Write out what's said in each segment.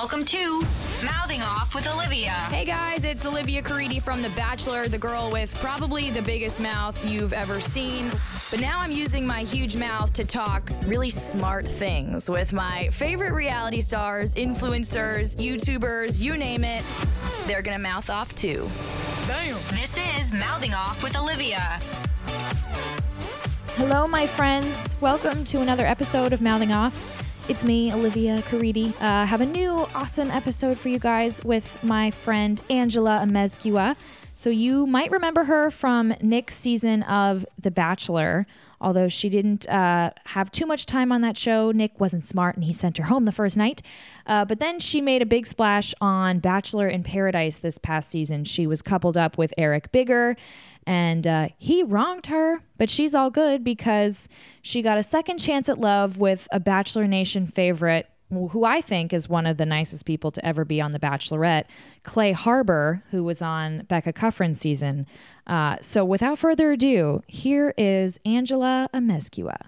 Welcome to Mouthing Off with Olivia. Hey guys, it's Olivia Caridi from The Bachelor, the girl with probably the biggest mouth you've ever seen. But now I'm using my huge mouth to talk really smart things with my favorite reality stars, influencers, YouTubers, you name it. They're gonna mouth off too. This is Mouthing Off with Olivia. Hello, my friends. Welcome to another episode of Mouthing Off. It's me, Olivia Caridi. Uh, have a new awesome episode for you guys with my friend Angela Amezcua. So you might remember her from Nick's season of The Bachelor. Although she didn't uh, have too much time on that show, Nick wasn't smart and he sent her home the first night. Uh, but then she made a big splash on Bachelor in Paradise this past season. She was coupled up with Eric Bigger, and uh, he wronged her, but she's all good because she got a second chance at love with a Bachelor Nation favorite, who I think is one of the nicest people to ever be on The Bachelorette, Clay Harbor, who was on Becca Kufrin's season. Uh, so without further ado, here is Angela Amezcua.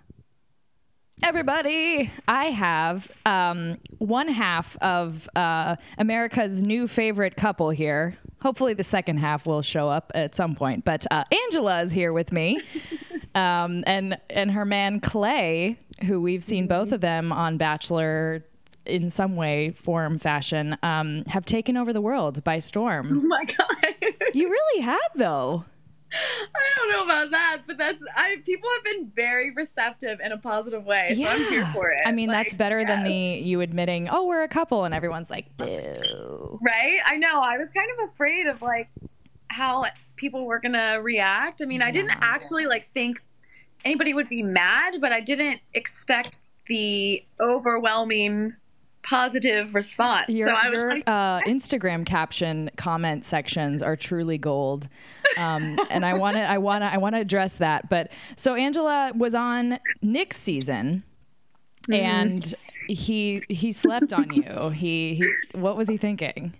Everybody, I have um, one half of uh, America's new favorite couple here. Hopefully, the second half will show up at some point. But uh, Angela is here with me, um, and and her man Clay, who we've seen both of them on Bachelor in some way, form, fashion, um, have taken over the world by storm. Oh my god. You really have, though. I don't know about that, but that's I people have been very receptive in a positive way. So I'm here for it. I mean, that's Like, better than the you admitting, oh, we're a couple, and everyone's like, boo. Right? I know. I was kind of afraid of like how people were gonna react. I mean, I didn't Yeah. actually like think anybody would be mad, but I didn't expect the overwhelming positive response. Your, so I was your like, uh, Instagram caption comment sections are truly gold, um, and I want to I want to I want to address that. But so Angela was on Nick's season, Mm-hmm. and he he slept on you. He, he what was he thinking?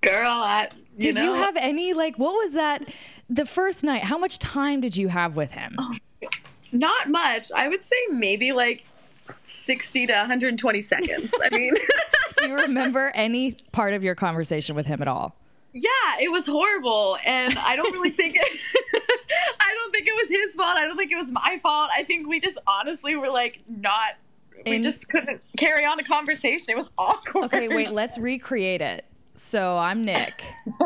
girl, I, you Did you have any like what was that? The first night, how much time did you have with him? Oh, not much. I would say maybe like 60 to 120 seconds. I mean, Do you remember any part of your conversation with him at all? yeah, it was horrible, and I don't really think it. I don't think it was his fault. I don't think it was my fault. I think we just honestly were like not. We In- just couldn't carry on a conversation. It was awkward. Okay, wait, let's recreate it. So I'm Nick.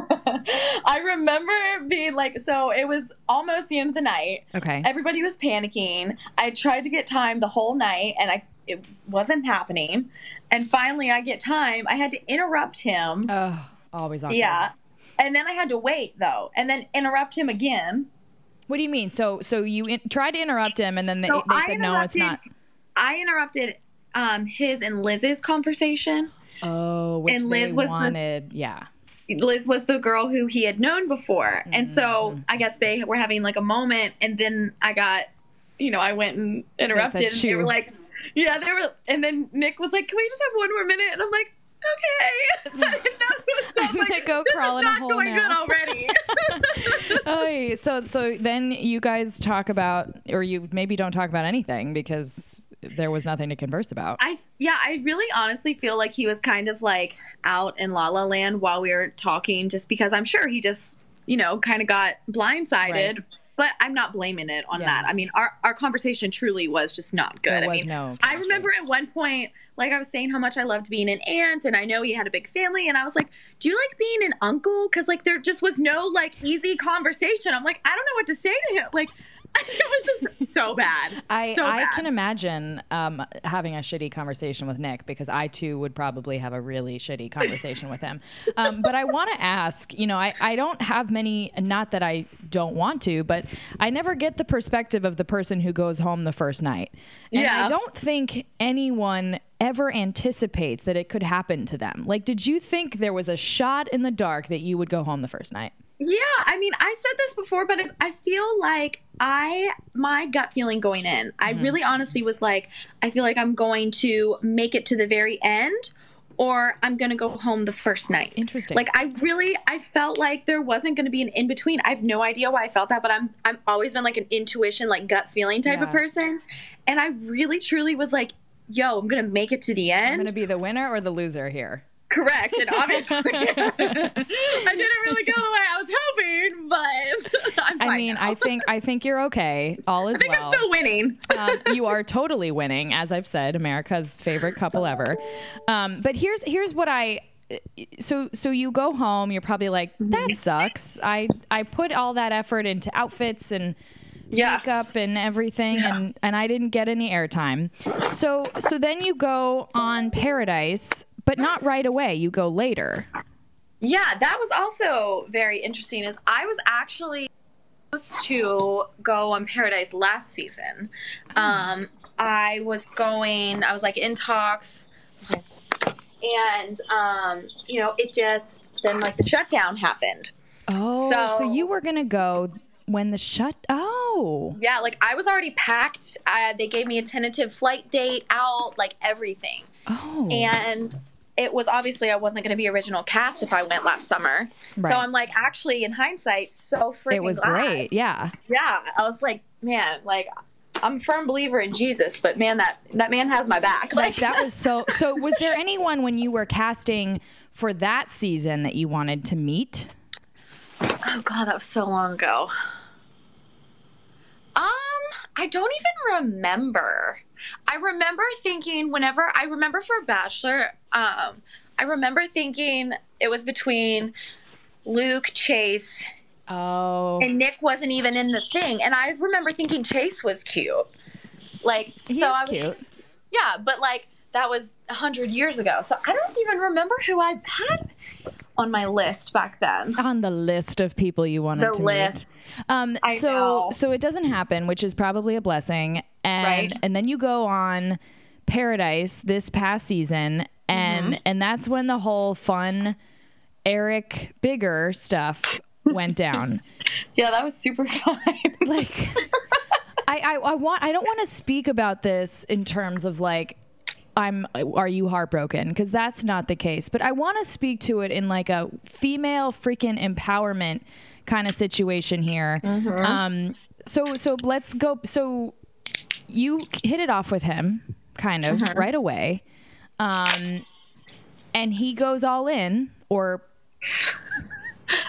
I remember being like, so it was almost the end of the night. Okay. Everybody was panicking. I tried to get time the whole night, and I it wasn't happening. And finally, I get time. I had to interrupt him. Oh, always awkward. Yeah. And then I had to wait though, and then interrupt him again. What do you mean? So so you in- tried to interrupt him, and then they, So they said no, it's not. I interrupted um, his and Liz's conversation. Oh, which and Liz was the- wanted. yeah. Liz was the girl who he had known before, and so Mm-hmm. I guess they were having like a moment, and then I got, you know, I went and interrupted, and they were like, yeah, they were, and then Nick was like, "Can we just have one more minute?" And I'm like. Okay. I didn't know it was so, I'm like, gonna go this crawl in a not hole going now. good already. Oh, so so then you guys talk about, or you maybe don't talk about anything because there was nothing to converse about. I yeah, I really honestly feel like he was kind of like out in La La Land while we were talking, just because I'm sure he just you know kind of got blindsided. Right. But I'm not blaming it on Yeah. that. I mean, our our conversation truly was just not good. There I mean, no I remember at one point, like I was saying how much I loved being an aunt, and I know he had a big family, and I was like, "Do you like being an uncle?" Because like there just was no like easy conversation. I'm like, I don't know what to say to him. Like it was just so bad. I, so I bad. can imagine um, having a shitty conversation with Nick because I too would probably have a really shitty conversation with him. Um, but I want to ask, you know, I, I don't have many, not that I don't want to, but I never get the perspective of the person who goes home the first night. And I don't think anyone ever anticipates that it could happen to them. Like, did you think there was a shot in the dark that you would go home the first night? Yeah, I mean, I said this before, but I feel like I my gut feeling going in, I Mm-hmm. really honestly was like, I feel like I'm going to make it to the very end, or I'm gonna go home the first night. Interesting. Like I really, I felt like there wasn't going to be an in between. I have no idea why I felt that, but I'm I've always been like an intuition, like gut feeling type of person, and I really truly was like, yo, I'm gonna make it to the end. I'm going to be the winner or the loser here. Correct, and obviously I didn't really go the way I was hoping, but I'm fine I mean, now. I think I think you're okay. All is I think well. I'm still winning. um, you are totally winning, as I've said, America's favorite couple ever. Um, but here's here's what I. So so you go home. You're probably like Mm-hmm. that sucks. I I put all that effort into outfits and Yeah. makeup and everything, and and I didn't get any airtime. So so then you go on Paradise, but not right away. You go later. Yeah, that was also very interesting. Is I was actually supposed to go on Paradise last season. Um, I was going. I was like in talks, and um, you know, it just then like the shutdown happened. Oh, so, So- you were gonna go when the shut. Oh, Yeah, like I was already packed. Uh, they gave me a tentative flight date out, like everything. Oh, and it was obviously I wasn't going to be original cast if I went last summer. Right. So I'm like, actually, in hindsight, so freaking it was glad. great. Yeah. Yeah, I was like, man, like I'm a firm believer in Jesus, but man, that that man has my back. like that was so so was there anyone when you were casting for that season that you wanted to meet oh god, that was so long ago. Um, I don't even remember. I remember thinking whenever I remember for Bachelor, um, I remember thinking it was between Luke, Chase, oh and Nick wasn't even in the thing. And I remember thinking Chase was cute. Like, he's so I was, cute yeah, but like that was a hundred years ago. So I don't even remember who I had on my list back then. on the list of people you wanted The to list. meet um I so know. so it doesn't happen which is probably a blessing and Right. and then you go on paradise this past season and Mm-hmm. and that's when the whole fun eric bigger stuff went down Yeah, that was super fun. like I, I I want I don't want to speak about this in terms of like I'm are you heartbroken because that's not the case but I want to speak to it in like a female freaking empowerment kind of situation here um so so let's go so you hit it off with him kind of right away um and he goes all in or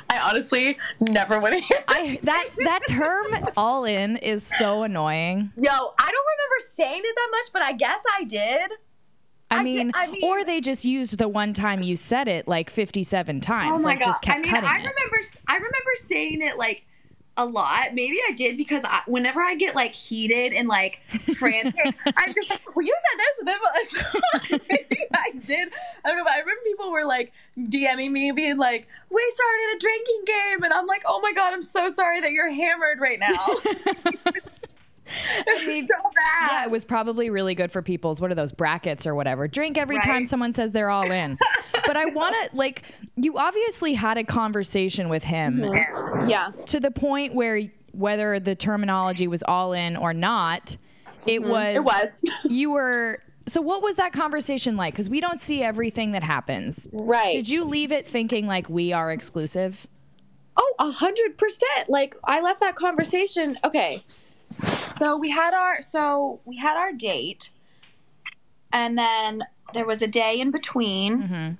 I honestly never want to hear. I that that term all in is so annoying. Yo, I don't remember saying it that much, but I guess I did. I I did- mean, I mean- or they just used the one time you said it like 57 times, oh like just kept Oh I mean, I it. remember I remember saying it like a lot. Maybe I did because I, whenever I get like heated and like frantic, I'm just like, well, you said this, maybe I did. I don't know, but I remember people were like DMing me, being like, "We started a drinking game," and I'm like, "Oh my god, I'm so sorry that you're hammered right now." I mean, so bad. yeah, it was probably really good for people's what are those brackets or whatever. Drink every Right. time someone says they're all in. but I want to like you obviously had a conversation with him yeah. to the point where whether the terminology was all in or not, it was Mm-hmm. It was. you were so what was that conversation like because we don't see everything that happens Right. did you leave it thinking like we are exclusive Oh, a hundred percent. Like I left that conversation. Okay, so we had our so we had our date, and then there was a day in between.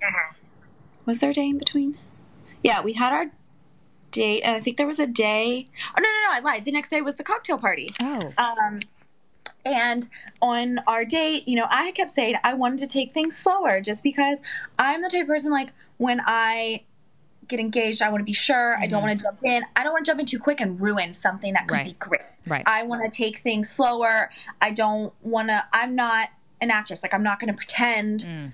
Was there a day in between? Yeah, we had our date, and I think there was a day. Oh no, no, no! I lied. The next day was the cocktail party. oh Um, and on our date, you know, I kept saying I wanted to take things slower just because I'm the type of person like when I get engaged, I want to be sure. I don't mm-hmm. want to jump in. I don't want to jump in too quick and ruin something that could Right. be great. Right. I want to take things slower. I don't want to, I'm not an actress. Like, I'm not going to pretend. Mm.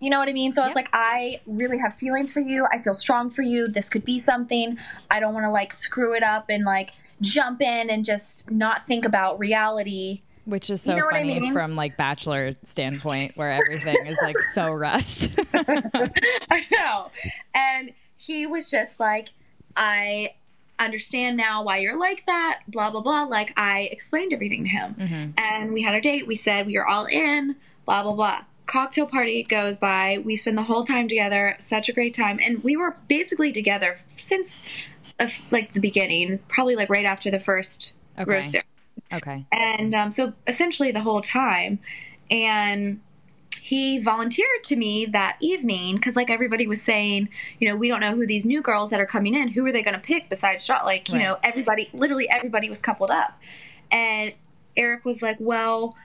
You know what I mean? So I was like, I really have feelings for you. I feel strong for you. This could be something. I don't want to like screw it up and like jump in and just not think about reality. Which is so you know what I funny mean? from like bachelor standpoint, where everything is like so rushed. I know. And he was just like, I understand now why you're like that, blah, blah, blah. Like, I explained everything to him. And we had our date. We said we are all in, blah, blah, blah. Cocktail party goes by. We spend the whole time together. Such a great time. And we were basically together since uh, like the beginning, probably like right after the first Okay. okay. and um, so essentially the whole time and he volunteered to me that evening because like everybody was saying you know we don't know who these new girls that are coming in who are they going to pick besides Shaw? like you Right. know everybody literally everybody was coupled up and eric was like well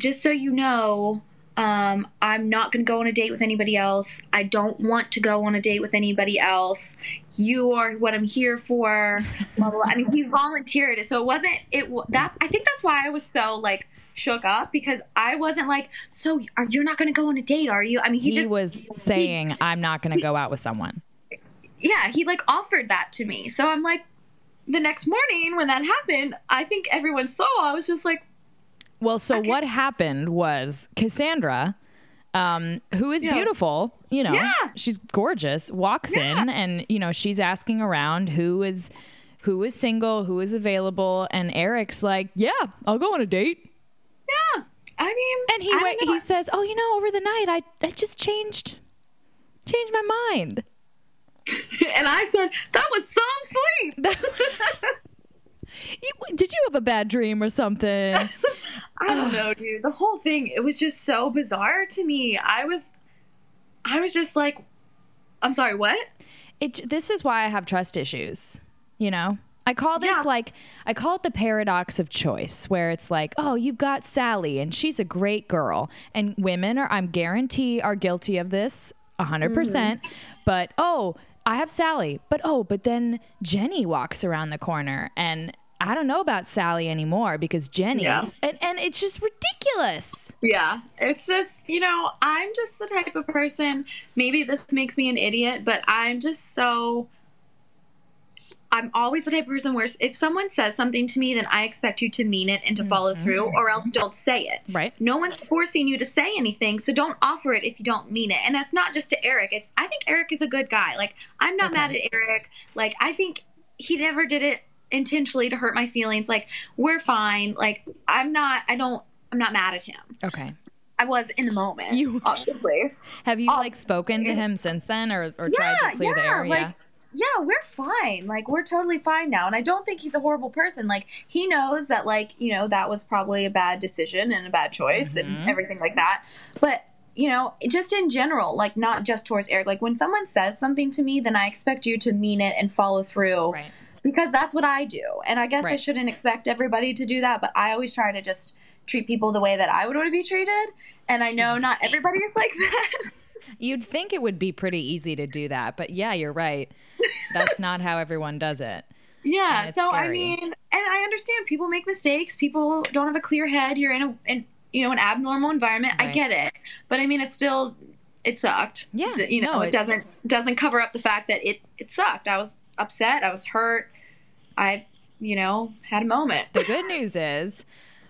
just so you know um, i'm not going to go on a date with anybody else i don't want to go on a date with anybody else you are what i'm here for blah, blah, blah. i mean he volunteered it. so it wasn't it that's i think that's why i was so like shook up because i wasn't like so are you're not going to go on a date are you i mean he, He, just was saying, I'm not going to go out with someone. yeah, he like offered that to me. So I'm like, the next morning when that happened, I think everyone saw. I was just like, Well, so what happened was Cassandra, um, who is Yeah. beautiful, you know, Yeah. she's gorgeous, walks in and you know she's asking around who is who is single, who is available, and Eric's like, "Yeah, I'll go on a date." Yeah. I mean, And he I wait, don't know. he says, "Oh, you know, over the night, I I just changed changed my mind." and I said that was some sleep. You, did you have a bad dream or something? I don't know, dude. The whole thing, it was just so bizarre to me. I was, I was just like, I'm sorry, what? it this is why I have trust issues. You know, I call this Yeah. like I call it the paradox of choice, where it's like, oh, you've got Sally, and she's a great girl, and women are, I'm guarantee, are guilty of this hundred mm-hmm. percent. But oh, I have Sally, but oh, but then Jenny walks around the corner, and I don't know about Sally anymore because Jenny's, Yeah. and, and it's just ridiculous. Yeah, it's just, you know, I'm just the type of person, maybe this makes me an idiot, but I'm just so. I'm always the type of person where if someone says something to me, then I expect you to mean it and to follow mm-hmm. through, or else don't say it. Right. No one's forcing you to say anything, so don't offer it if you don't mean it. And that's not just to Eric. It's I think Eric is a good guy. Like I'm not mad at Eric. Like I think he never did it intentionally to hurt my feelings. Like we're fine. Like I'm not. I don't. I'm not mad at him. Okay. I was in the moment. You- obviously. Have you like spoken to him since then, or, or tried to clear the air? like yeah. Yeah, we're fine. Like we're totally fine now, and I don't think he's a horrible person. Like he knows that, like you know, that was probably a bad decision and a bad choice Mm-hmm. and everything like that. But you know, just in general, like not just towards Eric. Like when someone says something to me, then I expect you to mean it and follow through. Right. because that's what I do. And I guess I shouldn't expect everybody to do that, but I always try to just treat people the way that I would want to be treated. And I know not everybody is like that. You'd think it would be pretty easy to do that, but yeah, you're right. That's not how everyone does it. yeah. So I mean, and I understand people make mistakes. People don't have a clear head. You're in a in you know an abnormal environment. I get it, but I mean, it's still it sucked. Yeah, you know, no, it it- doesn't doesn't cover up the fact that it it sucked. I was upset. I was hurt. I you know had a moment. The good news is,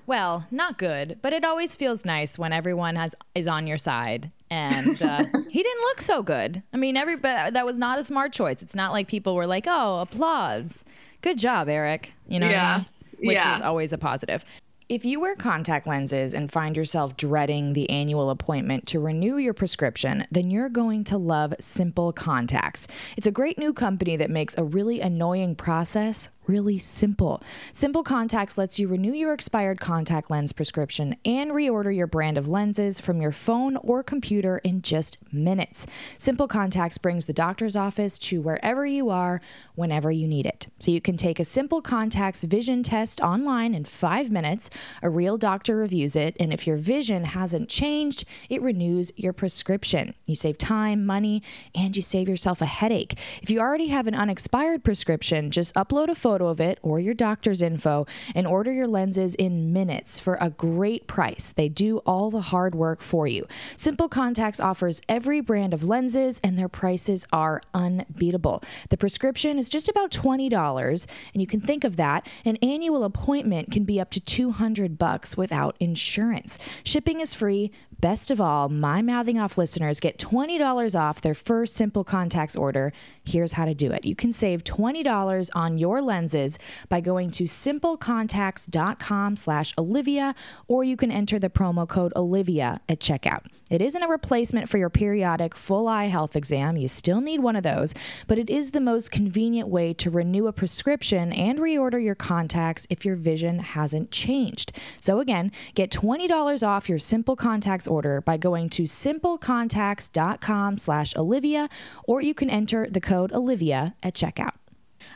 well, not good, but it always feels nice when everyone has is on your side. And uh, he didn't look so good. I mean, every but that was not a smart choice. It's not like people were like, "Oh, applause, good job, Eric." You know, what I Yeah. mean? which Yeah. is always a positive. If you wear contact lenses and find yourself dreading the annual appointment to renew your prescription, then you're going to love Simple Contacts. It's a great new company that makes a really annoying process really simple. Simple Contacts lets you renew your expired contact lens prescription and reorder your brand of lenses from your phone or computer in just minutes. Simple Contacts brings the doctor's office to wherever you are, whenever you need it. So you can take a Simple Contacts vision test online in five minutes. A real doctor reviews it, and if your vision hasn't changed, it renews your prescription. You save time, money, and you save yourself a headache. If you already have an unexpired prescription, just upload a photo of it or your doctor's info and order your lenses in minutes for a great price. They do all the hard work for you. Simple Contacts offers every brand of lenses and their prices are unbeatable. The prescription is just about $20 and you can think of that. An annual appointment can be up to 200 bucks without insurance. Shipping is free. Best of all, my mouthing off listeners get $20 off their first Simple Contacts order. Here's how to do it. You can save $20 on your lenses by going to simplecontacts.com slash Olivia, or you can enter the promo code Olivia at checkout. It isn't a replacement for your periodic full eye health exam. You still need one of those, but it is the most convenient way to renew a prescription and reorder your contacts if your vision hasn't changed. So again, get $20 off your Simple Contacts order by going to simplecontacts.com slash Olivia, or you can enter the code Olivia at checkout.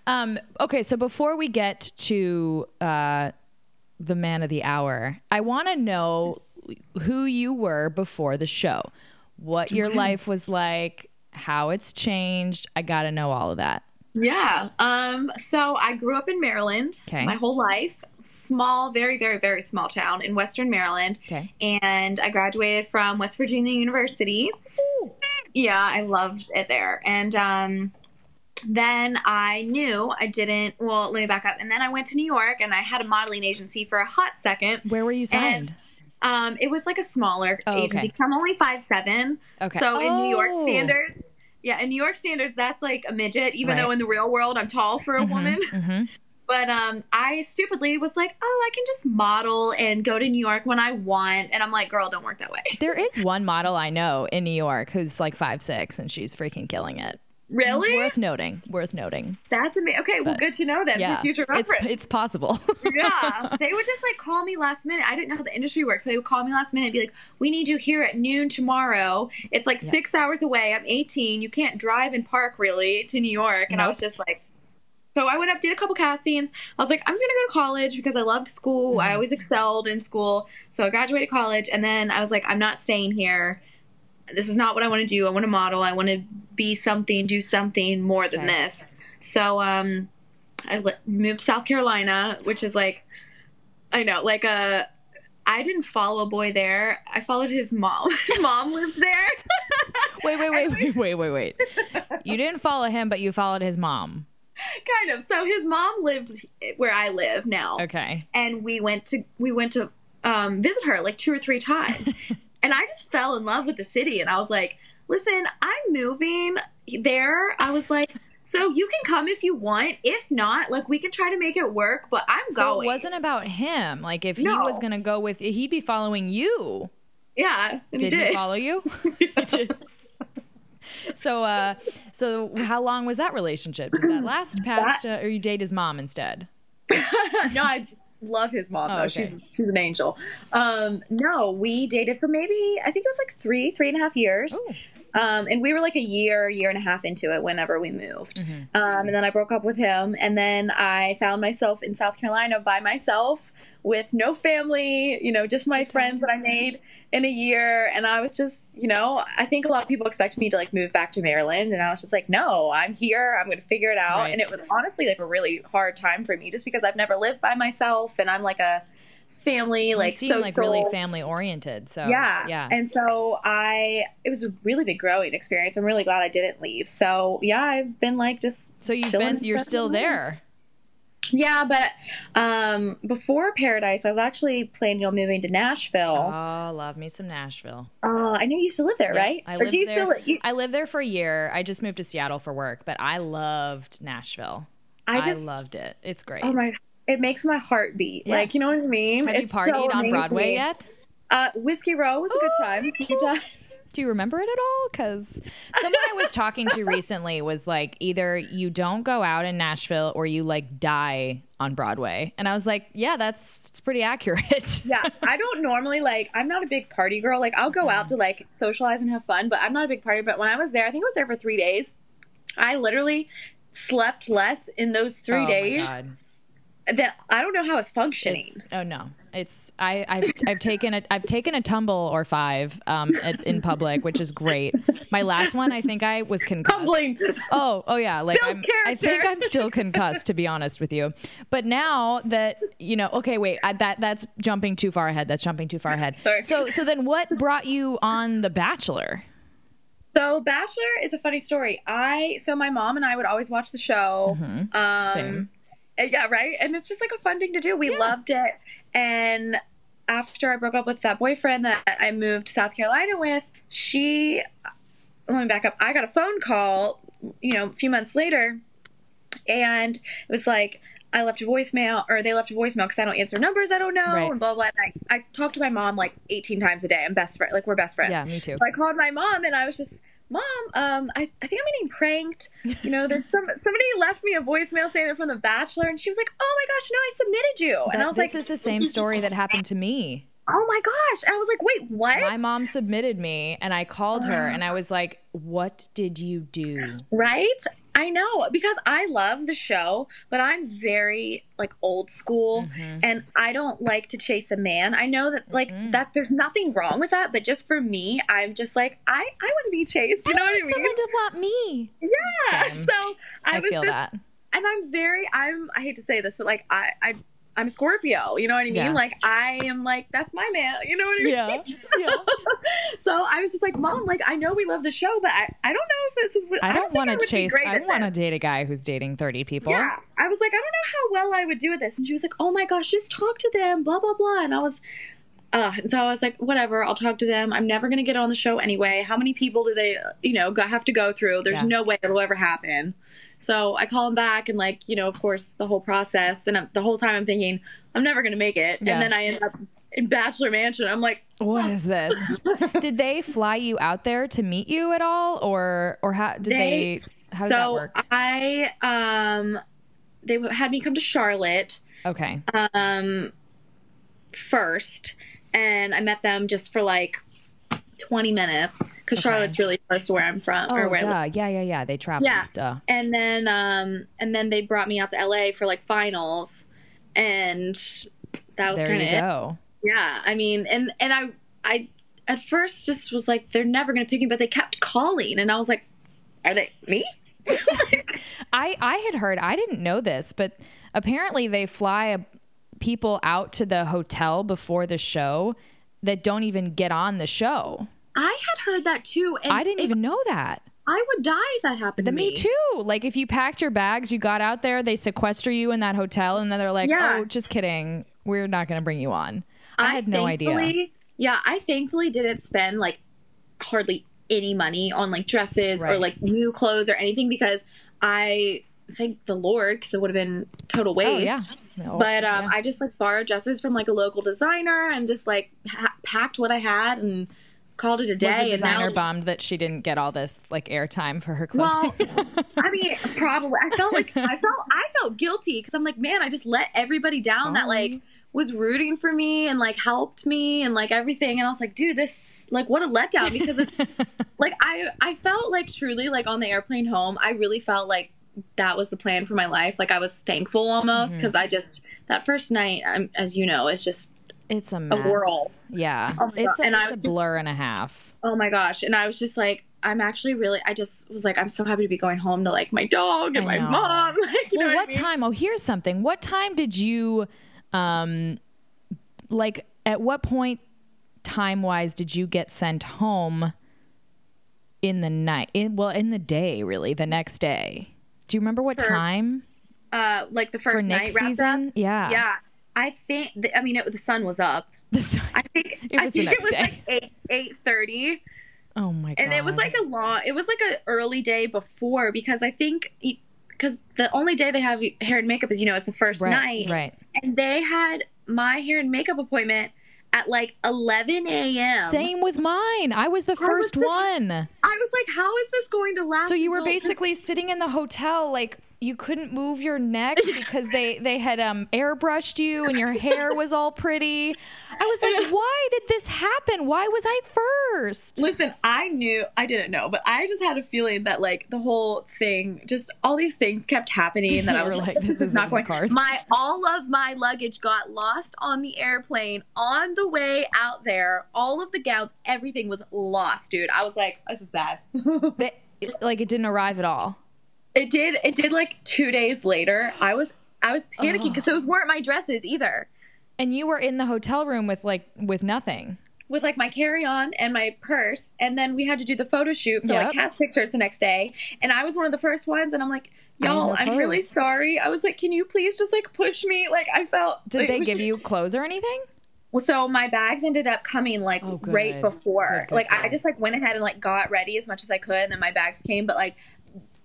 Um, okay, so before we get to uh, the man of the hour, I want to know who you were before the show, what your life was like, how it's changed. I got to know all of that. Yeah. Um, so I grew up in Maryland Okay. my whole life. Small, very, very, very small town in Western Maryland. Okay. And I graduated from West Virginia University. Yeah, I loved it there. And um, then I knew I didn't. Well, let me back up. And then I went to New York and I had a modeling agency for a hot second. Where were you signed? Um, it was like a smaller Oh, okay. I'm only five seven. Okay. So in New York Oh. standards, yeah, in New York standards, that's like a midget. Even Right. though in the real world, I'm tall for a woman. Mhm. But um, I stupidly was like, oh, I can just model and go to New York when I want. And I'm like, girl, don't work that way. There is one model I know in New York who's like five six, and she's freaking killing it. Really? Worth noting. Worth noting. That's amazing. Okay, well, good to know then Yeah, for future it's reference. it's possible. yeah, they would just like call me last minute. I didn't know how the industry works. So they would call me last minute and be like, "We need you here at noon tomorrow. It's like six hours away. I'm 18. You can't drive and park really to New York." And I was just like, so I went up, did a couple castings. I was like, I'm just gonna go to college because I loved school. I mm-hmm. always excelled in school. So I graduated college, and then I was like, I'm not staying here. This is not what I want to do. I want to model. I want to be something, do something more than Okay. this. So um, I li- moved to South Carolina, which is like, I know, like a. I didn't follow a boy there. I followed his mom. His mom lived there. wait, wait, wait, wait, wait, wait, wait. You didn't follow him, but you followed his mom. kind of. So his mom lived where I live now. Okay. and we went to we went to um, visit her like two or three times and i just fell in love with the city and i was like listen i'm moving there i was like so you can come if you want if not like we can try to make it work but i'm So going So it wasn't about him. Like if he was gonna go with, he'd be following you. yeah Did he he follow you? He did. So, uh, so how long was that relationship? Did that last past, uh, or you date his mom instead? no i love his mom Oh, though okay. she's she's an angel um no we dated for maybe i think it was like three three and a half years Um, and we were like a year, year and a half into it whenever we moved. Mm-hmm. Um, and then I broke up with him. And then I found myself in South Carolina by myself with no family, you know, just my friends that I made in a year. And I was just, you know, I think a lot of people expect me to like move back to Maryland. And I was just like, no, I'm here. I'm going to figure it out. Right. And it was honestly like a really hard time for me just because I've never lived by myself and I'm like a family, like you seem like really family oriented. So yeah yeah. and so i it was a really big growing experience i'm really glad i didn't leave so yeah i've been like just so you've been, you're still the there. Yeah but um before paradise i was actually planning on moving to nashville Oh, love me some Nashville. uh i know you used to live there right I lived do you there. still you, I lived there for a year. I just moved to Seattle for work, but I loved Nashville. i just loved it. It's great. oh my it makes my heart beat like you know what i mean Have you It's so partied on Broadway yet? uh whiskey row was a good time It was a good time Do you remember it at all? Because someone I was talking to recently was like, either you don't go out in Nashville or you like die on Broadway. And I was like, yeah, that's it's pretty accurate. yeah, I don't normally like. I'm not a big party girl. Like, I'll go out mm-hmm. to like socialize and have fun, but I'm not a big party. But when I was there, I think I was there for three days. I literally slept less in those three Oh days God. That I don't know how it's functioning. It's, oh no, it's I I've, I've taken a I've taken a tumble or five um at, in public, which is great. My last one, I think I was concussed. Tumbling. Oh, oh yeah. Like I'm, I think. I'm still concussed, to be honest with you. But now that you know, okay, wait, I, that that's jumping too far ahead. That's jumping too far ahead. Sorry. So, so then, what brought you on The Bachelor? So Bachelor is a funny story. I so my mom and I would always watch the show. Um Same. Uh, yeah, right? And it's just like a fun thing to do. We loved it. And after I broke up with that boyfriend that I moved to South Carolina with, she let me back up. I got a phone call, you know, a few months later, and it was like I left a voicemail, or they left a voicemail because I don't answer numbers I don't know, Right. and blah blah. And I, I talk to my mom like 18 times a day. I'm best friend, like we're best friends. Yeah, me too. So I called my mom, and I was just. Mom, um, I, I think I'm getting pranked. You know, there's some somebody left me a voicemail saying they're from The Bachelor, and she was like, "Oh my gosh, no, I submitted you." And I was this like, this is the same story that happened to me. oh my gosh. I was like, wait, what? My mom submitted me and I called her and I was like, "What did you do?" Right? I know because I love the show, but I'm very like old school Mm-hmm. and I don't like to chase a man. I know that like that there's nothing wrong with that, but just for me, I'm just like I I wouldn't be chased. You know what I mean? Someone to want me. Yeah. Same. So I, I was feel just that. and I'm very I'm I hate to say this, but like I I I'm Scorpio, you know what I mean? Yeah. Like I am like that's my man, you know what I mean? Yeah. Yeah. so I was just like, Mom, like I know we love the show, but I, I don't know if this is what I don't think want to chase. I don't want to date a guy who's dating 30 people. Yeah. I was like, I don't know how well I would do at this. And she was like, Oh my gosh, just talk to them, blah blah blah. And I was uh, so I was like, whatever, I'll talk to them. I'm never gonna get on the show anyway. How many people do they, you know, have to go through? There's Yeah. no way it'll ever happen. So I call them back, and like, you know, of course, the whole process. And I'm, the whole time I'm thinking, I'm never gonna make it. Yeah. And then I end up in Bachelor Mansion. I'm like, What is this? did they fly you out there to meet you at all, or or how did they? how did that so work? I um, they had me come to Charlotte. Okay. um first and I met them just for like 20 minutes because Okay. Charlotte's really close to where I'm from or Oh, where I live. duh. Yeah, yeah, yeah. They traveled. Yeah. Duh. And then um and then they brought me out to LA for like finals and that was kind of it. Yeah, I mean and and I I at first just was like they're never going to pick me but they kept calling and I was like are they me? I I had heard. I didn't know this, but apparently they fly people out to the hotel before the show that don't even get on the show. I had heard that too and I didn't even know that. I would die if that happened to Me Me too. Like if you packed your bags, you got out there, they sequester you in that hotel, and then they're like, Yeah. "Oh, just kidding. We're not going to bring you on." I, had no idea. Yeah, I thankfully didn't spend like hardly any money on like dresses or like new clothes or anything because I thank the Lord because it would have been total Oh waste. yeah. No, But um, yeah. I just like borrowed dresses from like a local designer and just like ha- packed what I had and called it a day. was the and designer now, bummed that she didn't get all this like airtime for her clothing? Well, I mean, probably. I felt like I felt I felt guilty because I'm like, man, I just let everybody down that like was rooting for me and like helped me and like everything. And I was like, dude, this like what a letdown because it's like I I felt like truly like on the airplane home, I really felt like that was the plan for my life. Like I was thankful almost because I just that first night, um, as you know, is just it's a mess. whirl. Yeah, Oh it's a, And I it's a was just- blur and a half. oh my gosh. And I was just like. I'm actually really. I just was like, I'm so happy to be going home to like my dog and my mom. Like, you know Well, what, what I mean? time? Oh, here's something. What time did you, um, like, at what point, time wise, did you get sent home in the night? In well, in the day, really, the next day. Do you remember what For- time uh like the first for night season? up. Yeah, Yeah, I think. The, I mean, it, the sun was up. The sun- I think It was the think it was day. like eight eight thirty, oh my god! and it was like a long. It was like an early day before because I think because the only day they have hair and makeup is you know it's the first right, night, right. and they had my hair and makeup appointment at like eleven a.m. Same with mine. I was the was first just- one. I was like, how is this going to last? So you were until- basically sitting in the hotel like you couldn't move your neck because they they had um airbrushed you and your hair was all pretty. I was like, "Why did this happen? Why was I first? Listen, I knew I didn't know, but I just had a feeling that like the whole thing, just all these things kept happening, that I was like, "This, this is not in going." the cards. My all of my luggage got lost on the airplane on the way out there. All of the gowns, everything was lost, dude. I was like, "This is bad." They, like it didn't arrive at all. It did. It did. Like two days later, I was I was panicking because those weren't my dresses either. And you were in the hotel room with like with nothing. with like my carry-on and my purse and then we had to do the photo shoot for Yep. like cast pictures the next day and i was one of the first ones and i'm like y'all i'm really sorry i was like can you please just like push me like i felt Did it they give just- you clothes or anything? well, so my bags ended up coming like Oh, right before Good, good, like i just like went ahead and like got ready as much as i could and then my bags came but like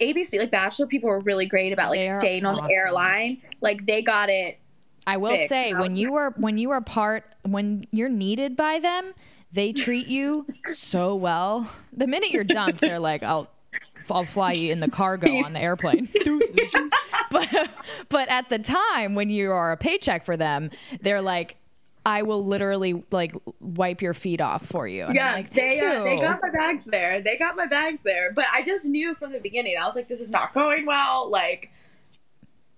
abc like bachelor people were really great about like staying on awesome. the airline like they got it I will fixed. say when you are when you are part when you're needed by them, they treat you so well. The minute you're dumped, they're like, "I'll I'll fly you in the cargo on the airplane." But but at the time when you are a paycheck for them, they're like, I will literally like wipe your feet off for you. And Yeah, like, they "Thank uh, they got my bags there. They got my bags there. But I just knew from the beginning. I was like, this is not going well. Like,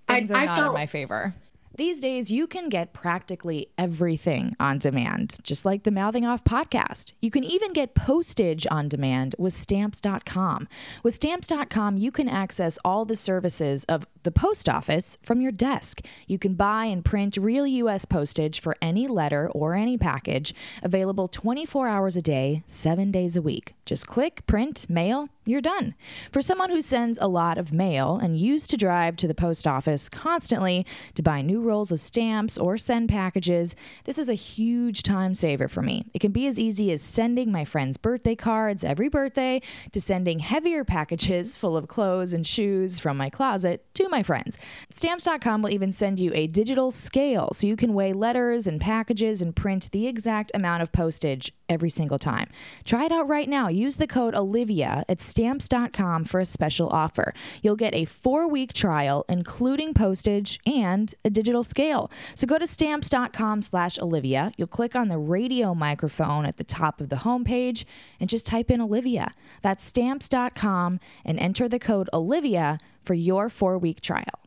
things I, are I not in my favor. These days, you can get practically everything on demand, just like the Mouthing Off podcast. You can even get postage on demand with stamps.com. With stamps.com, you can access all the services of the post office from your desk. You can buy and print real U.S. postage for any letter or any package, available 24 hours a day, seven days a week. Just click, print, mail, you're done. For someone who sends a lot of mail and used to drive to the post office constantly to buy new rolls of stamps or send packages, this is a huge time saver for me. It can be as easy as sending my friends birthday cards every birthday to sending heavier packages full of clothes and shoes from my closet to my friends. Stamps.com will even send you a digital scale so you can weigh letters and packages and print the exact amount of postage every single time. Try it out right now. Use the code Olivia at stamps.com for a special offer. You'll get a four week trial, including postage and a digital scale. So go to stamps.com slash Olivia. You'll click on the radio microphone at the top of the homepage and just type in Olivia. That's stamps.com and enter the code Olivia for your four week trial.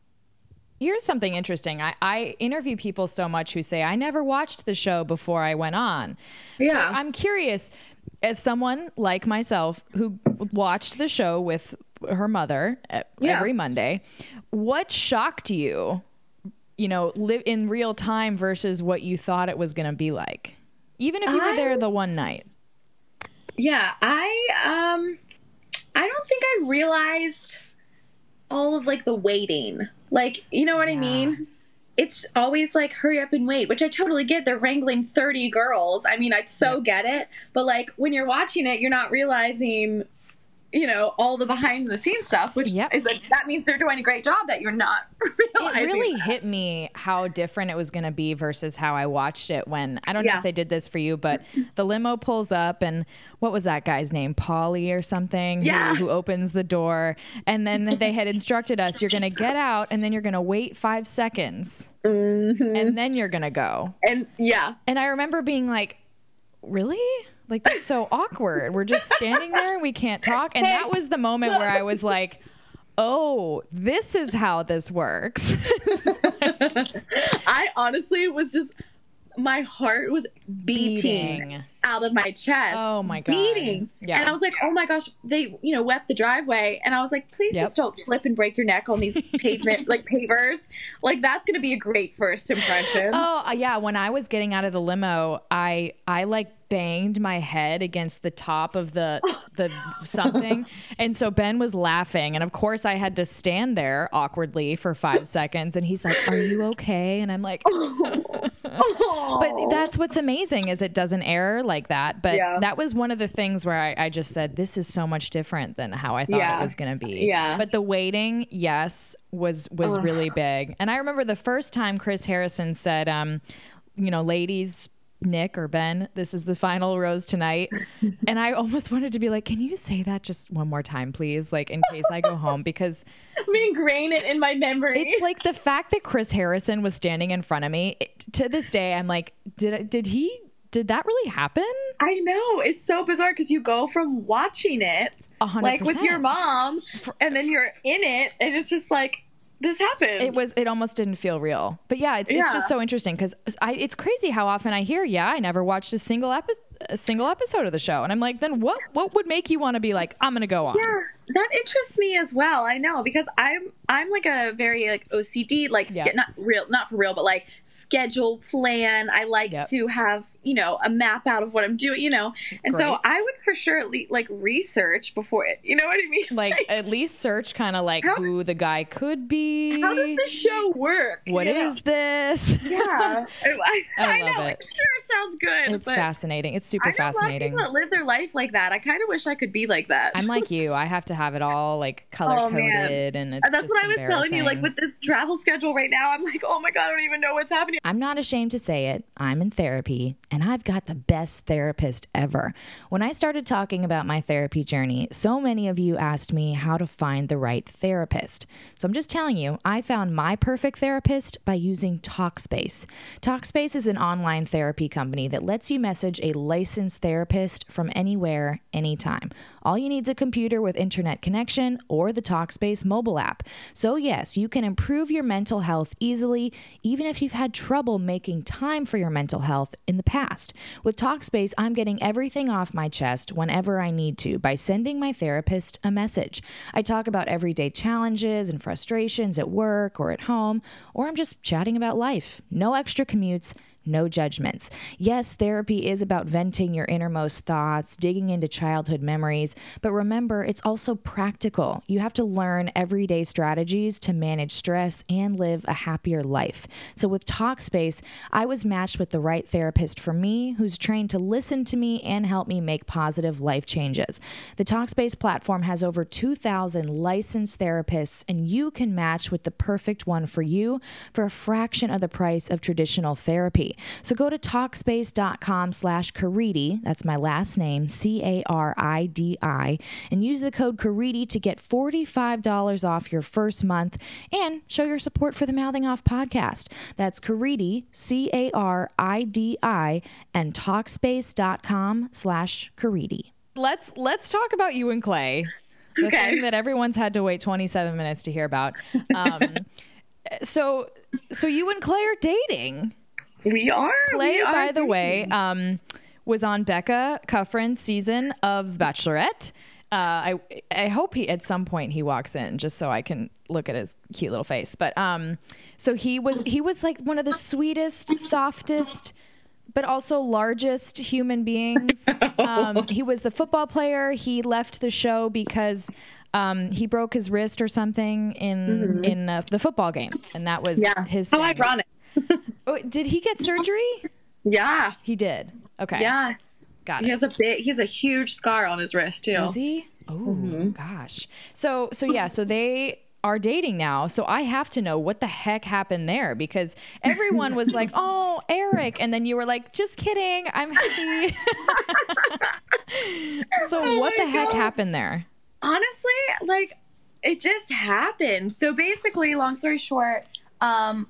Here's something interesting. I, I interview people so much who say, I never watched the show before I went on. Yeah. I'm curious, as someone like myself who watched the show with her mother e- Yeah. every Monday, what shocked you, you know, live in real time versus what you thought it was going to be like? Even if you were there the one night. Yeah, I um I don't think I realized all of like the waiting. Like, you know what I mean? It's always like hurry up and wait, which I totally get. They're wrangling 30 girls. I mean, I so get it. But like when you're watching it, you're not realizing you know all the behind the scenes stuff which Yep. is like that means they're doing a great job that you're not It really that. hit me how different it was going to be versus how I watched it when I don't know if they did this for you, but the limo pulls up and what was that guy's name? Polly or something? who- Yeah. Who, opens the door. And then they had instructed us you're going to get out and then you're going to wait five seconds Mm-hmm. and then you're going to go. and yeah And I remember being like, really? Like, that's so awkward. We're just standing there and we can't talk. And that was the moment where I was like, oh, this is how this works. I honestly was just my heart was beating, Beating. out of my chest. Oh my God. Beating. Yeah. And I was like, oh my gosh, they, you know, wept the driveway. And I was like, please Yep. just don't slip and break your neck on these pavement, like pavers. Like that's going to be a great first impression. Oh uh, yeah, when I was getting out of the limo, I I like banged my head against the top of the the something, and so Ben was laughing, and of course I had to stand there awkwardly for five seconds, and he's like, "Are you okay?" And I'm like, but that's what's amazing is it doesn't air like that. But Yeah. that was one of the things where I, I just said, "This is so much different than how I thought Yeah. it was going to be." Yeah. But the waiting, yes, was was really big. And I remember the first time Chris Harrison said, um, you know, ladies, Nick or Ben, this is the final rose tonight. And I almost wanted to be like, can you say that just one more time, please? Like in case I go home because I'm going ingrain it in my memory. it's like the fact that Chris Harrison was standing in front of me it, to this day. I'm like, did did he? Did that really happen? I know it's so bizarre because you go from watching it A hundred like with your mom, and then you're in it, and it's just like this happened. It was. It almost didn't feel real. But yeah, it's, it's just so interesting because I. It's crazy how often I hear, "Yeah, I never watched a single episode, a single episode of the show," and I'm like, then what? What would make you want to be like, I'm gonna go on? Yeah, that interests me as well. I know because I'm I'm like a very like OCD, like Yeah. not real, not for real, but like schedule plan. I like Yep. to have you know a map out of what I'm doing, you know, and so I would for sure at least like research before it. You know what I mean? Like at least search kind of like How- who the guy could be. how does this show work? What know? is this? Yeah, oh, I, I, I know. love like, it. Sure, it sounds good. It's fascinating. It's super I fascinating. A lot people that live their life like that. I kind of wish I could be like that. I'm like you. I have to have it all like color Oh, coded, and it's that's just what I was telling you. Like with this travel schedule right now, I'm like, oh my god, I don't even know what's happening. I'm not ashamed to say it. I'm in therapy and I've got the best therapist ever. When I started talking about my therapy journey, so many of you asked me how to find the right therapist. So I'm just telling you, I found my perfect therapist by using Talkspace. Talkspace is an online therapy company that lets you message a licensed therapist from anywhere, anytime. All you need is a computer with internet connection or the Talkspace mobile app. So, yes, you can improve your mental health easily, even if you've had trouble making time for your mental health in the past. With Talkspace, I'm getting everything off my chest whenever I need to by sending my therapist a message. I talk about everyday challenges and frustrations at work or at home, or I'm just chatting about life. No extra commutes. No judgments. Yes, therapy is about venting your innermost thoughts, digging into childhood memories, but remember, it's also practical. You have to learn everyday strategies to manage stress and live a happier life. So, with Talkspace, I was matched with the right therapist for me who's trained to listen to me and help me make positive life changes. The Talkspace platform has over 2,000 licensed therapists, and you can match with the perfect one for you for a fraction of the price of traditional therapy. So go to Talkspace.com slash Caridi, that's my last name, C A R I D I, and use the code Caridi to get $45 off your first month and show your support for the Mouthing Off podcast. That's Caridi, C A R I D I, and Talkspace.com slash Caridi. Let's let's talk about you and Clay. The Okay. thing that everyone's had to wait 27 minutes to hear about. Um, so so you and Clay are dating. We are. Clay, we are by the way, um, was on Becca Kufrin's season of Bachelorette. Uh, I I hope he at some point he walks in just so I can look at his cute little face. But um, so he was he was like one of the sweetest, softest, but also largest human beings. Um, he was the football player. He left the show because. Um, he broke his wrist or something in in uh, the football game, and that was Mm-hmm. yeah. his. How thing. ironic. Oh, did he get surgery? Yeah. He did. Okay. Yeah. Got it. He has a big. He has a huge scar on his wrist too. Does he? Oh Mm-hmm. gosh. So so yeah. So they are dating now. So I have to know what the heck happened there because everyone was like, "Oh, Eric," and then you were like, "Just kidding. I'm happy." so what Oh my the heck happened there? honestly, like it just happened. So basically, long story short, um,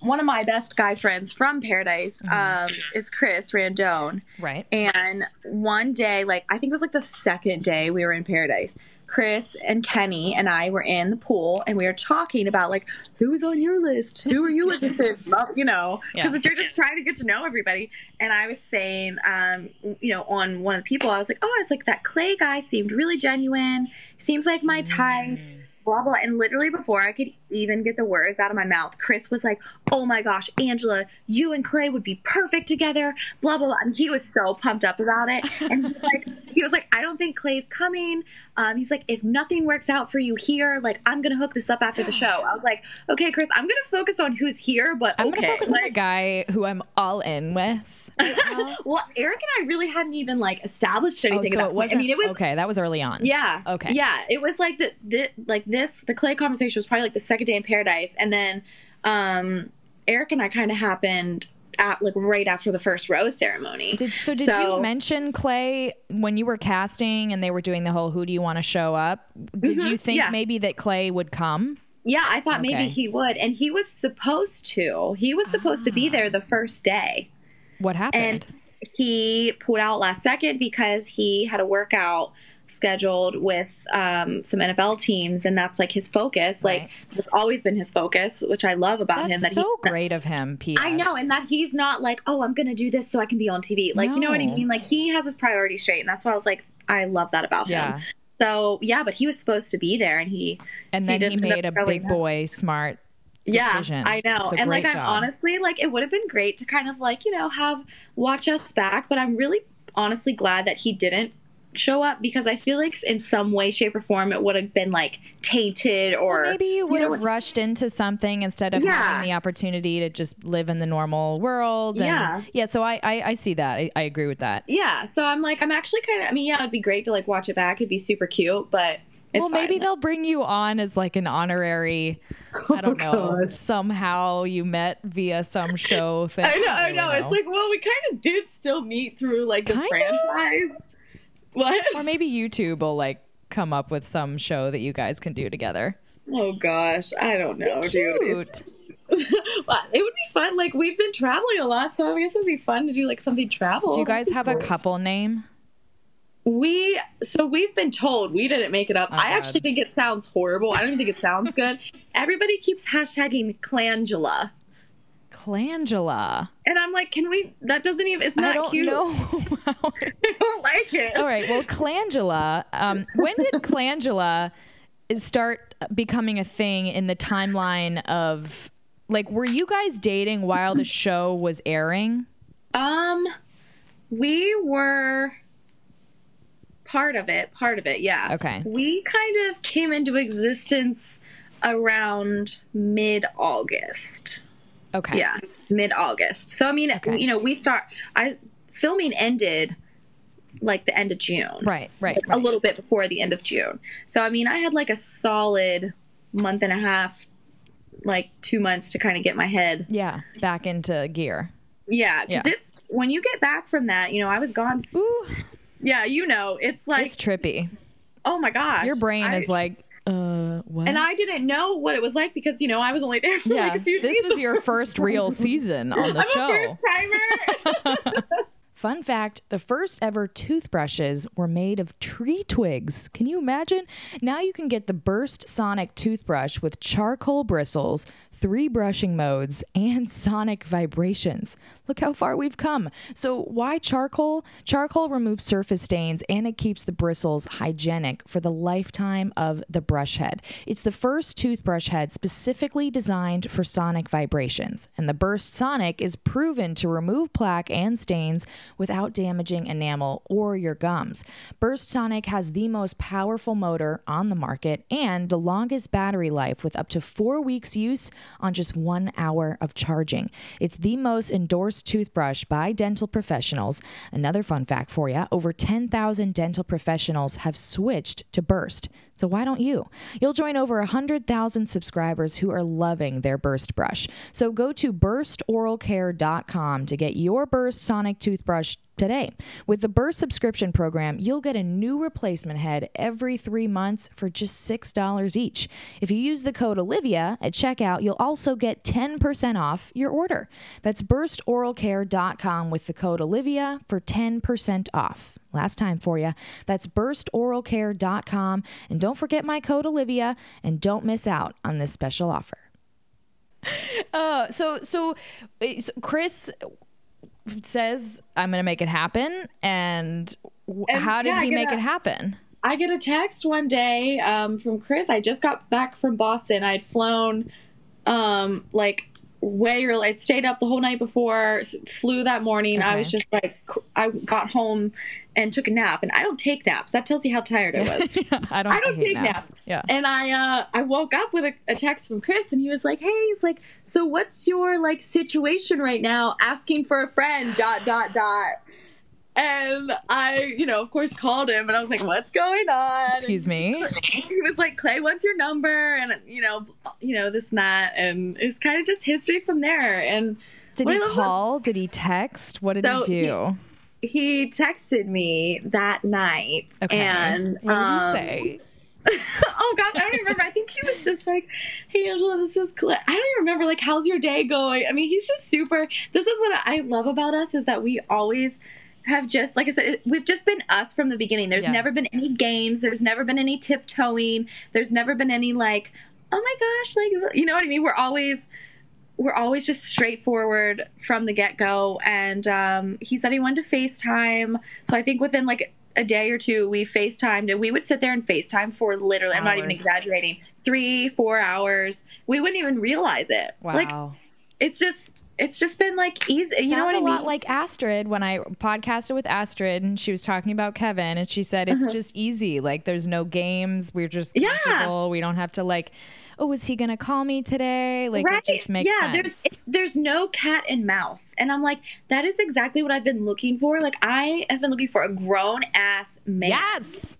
one of my best guy friends from Paradise um, is Chris Randone. Right. And one day, like I think it was like the second day we were in Paradise, Chris and Kenny and I were in the pool and we were talking about like who's on your list, who are you interested, in? Well, you know, because Yeah. you're just trying to get to know everybody. And I was saying, um, you know, on one of the people, I was like, oh, I was like that Clay guy seemed really genuine, seems like my type. Blah blah, and literally before I could even get the words out of my mouth, Chris was like, "Oh my gosh, Angela, you and Clay would be perfect together." Blah blah blah. And he was so pumped up about it, and he's like, he was like, "I don't think Clay's coming." Um, he's like, "If nothing works out for you here, like I'm gonna hook this up after the show." I was like, "Okay, Chris, I'm gonna focus on who's here, but I'm okay." gonna focus on the guy who I'm all in with. Now. Well, Eric and I really hadn't even like established anything. oh, anything. so about it wasn't I mean, it was okay. That was early on. Yeah. Okay. Yeah, it was like the, the like this. The Clay conversation was probably like the second day in paradise, and then um, Eric and I kind of happened at like right after the first rose ceremony. Did so? Did So- you mention Clay when you were casting and they were doing the whole "Who do you want to show up"? Did you think Mm-hmm. yeah. maybe that Clay would come? yeah, I thought Okay. maybe he would, and he was supposed to. He was supposed to be there the first day, What happened? and he pulled out last second because he had a workout scheduled with um, some NFL teams, and that's like his focus. Right. Like it's always been his focus, which I love about him. That's That so he, great of him. P.S. I know, and that he's not like, oh, I'm gonna do this so I can be on TV. Like, you know what I mean? Like, he has his priorities straight, and that's why I was like, I love that about Yeah. him. So yeah, but he was supposed to be there, and he and then he, didn't end made a big boy smart. Yeah. I know, and like great I'm honestly like it would have been great to kind of like you know have watch us back, but I'm really honestly glad that he didn't show up because I feel like in some way, shape, or form it would have been like tainted or Maybe you would know, have rushed into something instead of Yeah. having the opportunity to just live in the normal world. And Yeah. yeah. So I I, I see that. I, I agree with that. yeah so i'm like i'm actually kind of i mean yeah it'd be great to like watch it back it'd be super cute but It's well, maybe fine. they'll bring you on as like an honorary. I oh, don't know. Oh, God. Somehow you met via some show thing. I know, I don't know. really It's like, well, we kind of did still meet through like the Kinda? franchise. What? or maybe YouTube will like come up with some show that you guys can do together. Oh gosh, I don't know, dude. Well, it would be fun. Like we've been traveling a lot, so I guess it'd be fun to do like something travel. Do you guys have a couple name? We so we've been told we didn't make it up. Oh, I God. actually think it sounds horrible. I don't even think it sounds good. Everybody keeps hashtagging Clangela, Clangela. and I'm like, can we? That doesn't even. It's not I don't cute. know. I don't like it. All right. Well, Clangela. Um, when did Clangela start becoming a thing in the timeline of like? Were you guys dating while the show was airing? Um, we were part of it. Part of it, yeah. Okay. We kind of came into existence around mid August. Okay. Yeah, mid August. So I mean, Okay. you know, we start. I filming ended like the end of June. Right. Right. A right. little bit before the end of June. So I mean, I had like a solid month and a half, like two months to kind of get my head Yeah. Back into gear. Yeah, because Yeah. it's when you get back from that, you know, I was gone. Ooh, Yeah, you know, it's like, it's trippy. oh my gosh, Your brain I- is like, uh, what? and I didn't know what it was like because you know I was only there for yeah, like a few days. this was your first real season on the I'm show. first timer. Fun fact the first ever toothbrushes were made of tree twigs. Can you imagine? Now you can get the Burst Sonic toothbrush with charcoal bristles, three brushing modes, and sonic vibrations. Look how far we've come. So, why charcoal? Charcoal removes surface stains and it keeps the bristles hygienic for the lifetime of the brush head. It's the first toothbrush head specifically designed for sonic vibrations, and the Burst Sonic is proven to remove plaque and stains without damaging enamel or your gums. Burst Sonic has the most powerful motor on the market and the longest battery life with up to four weeks use on just one hour of charging. It's the most endorsed toothbrush by dental professionals. Another fun fact for you over 10,000 dental professionals have switched to Burst. So why don't you? You'll join over 100,000 subscribers who are loving their Burst brush. So go to burstoralcare.com to get your Burst Sonic toothbrush today. With the Burst subscription program, you'll get a new replacement head every three months for just $6 each. If you use the code Olivia at checkout, you'll also get 10% off your order. That's burstoralcare.com with the code Olivia for 10% off. Last time for you. That's burstoralcare.com. And don't forget my code Olivia and don't miss out on this special offer. Uh, so, so, uh, so Chris says, I'm going to make it happen. And, w And, how did yeah, he make a- it happen? I get a text one day um, from Chris. I just got back from Boston. I'd flown um, like way early. I'd stayed up the whole night before, flew that morning. I was just like, I got home and took a nap. And I don't take naps. That tells you how tired I was. I don't, I don't hate take naps. naps. Yeah. And I uh I woke up with a, a text from Chris and he was like, Hey, he's like, so what's your like situation right now? Asking for a friend, dot dot dot. And I, you know, of course called him and I was like, What's going on? Excuse me. He was like, Clay, what's your number? And you know, you know, this and that. And it's kind of just history from there. And Did he I call? Did he text? What did So he do? he texted me that night Okay. and what did um, he say? oh god, I don't remember. I think he was just like, "Hey Angela, this is Clay." I don't even remember like, "How's your day going?" I mean, he's just super. This is what I love about us is that we always have just like I said, we've just been us from the beginning. There's Yeah. never been any games. There's never been any tiptoeing. There's never been any like, "Oh my gosh," like you know what I mean. We're always we're always just straightforward from the get go. And um, he said he wanted to FaceTime. So I think within like a day or two, we FaceTimed and we would sit there and FaceTime for literally, I'm not even exaggerating, three, four hours. We wouldn't even realize it. Wow. Like, it's just, it's just been like easy. You know Sounds what I a mean? lot like Astrid when I podcasted with Astrid and she was talking about Kevin and she said it's just easy. Like there's no games. We're just Uh-huh. Yeah. We don't have to like, oh, is he gonna call me today? Like it just makes yeah, sense. there's there's no cat and mouse, and I'm like, that is exactly what I've been looking for. Like I have been looking for a grown ass man. yes.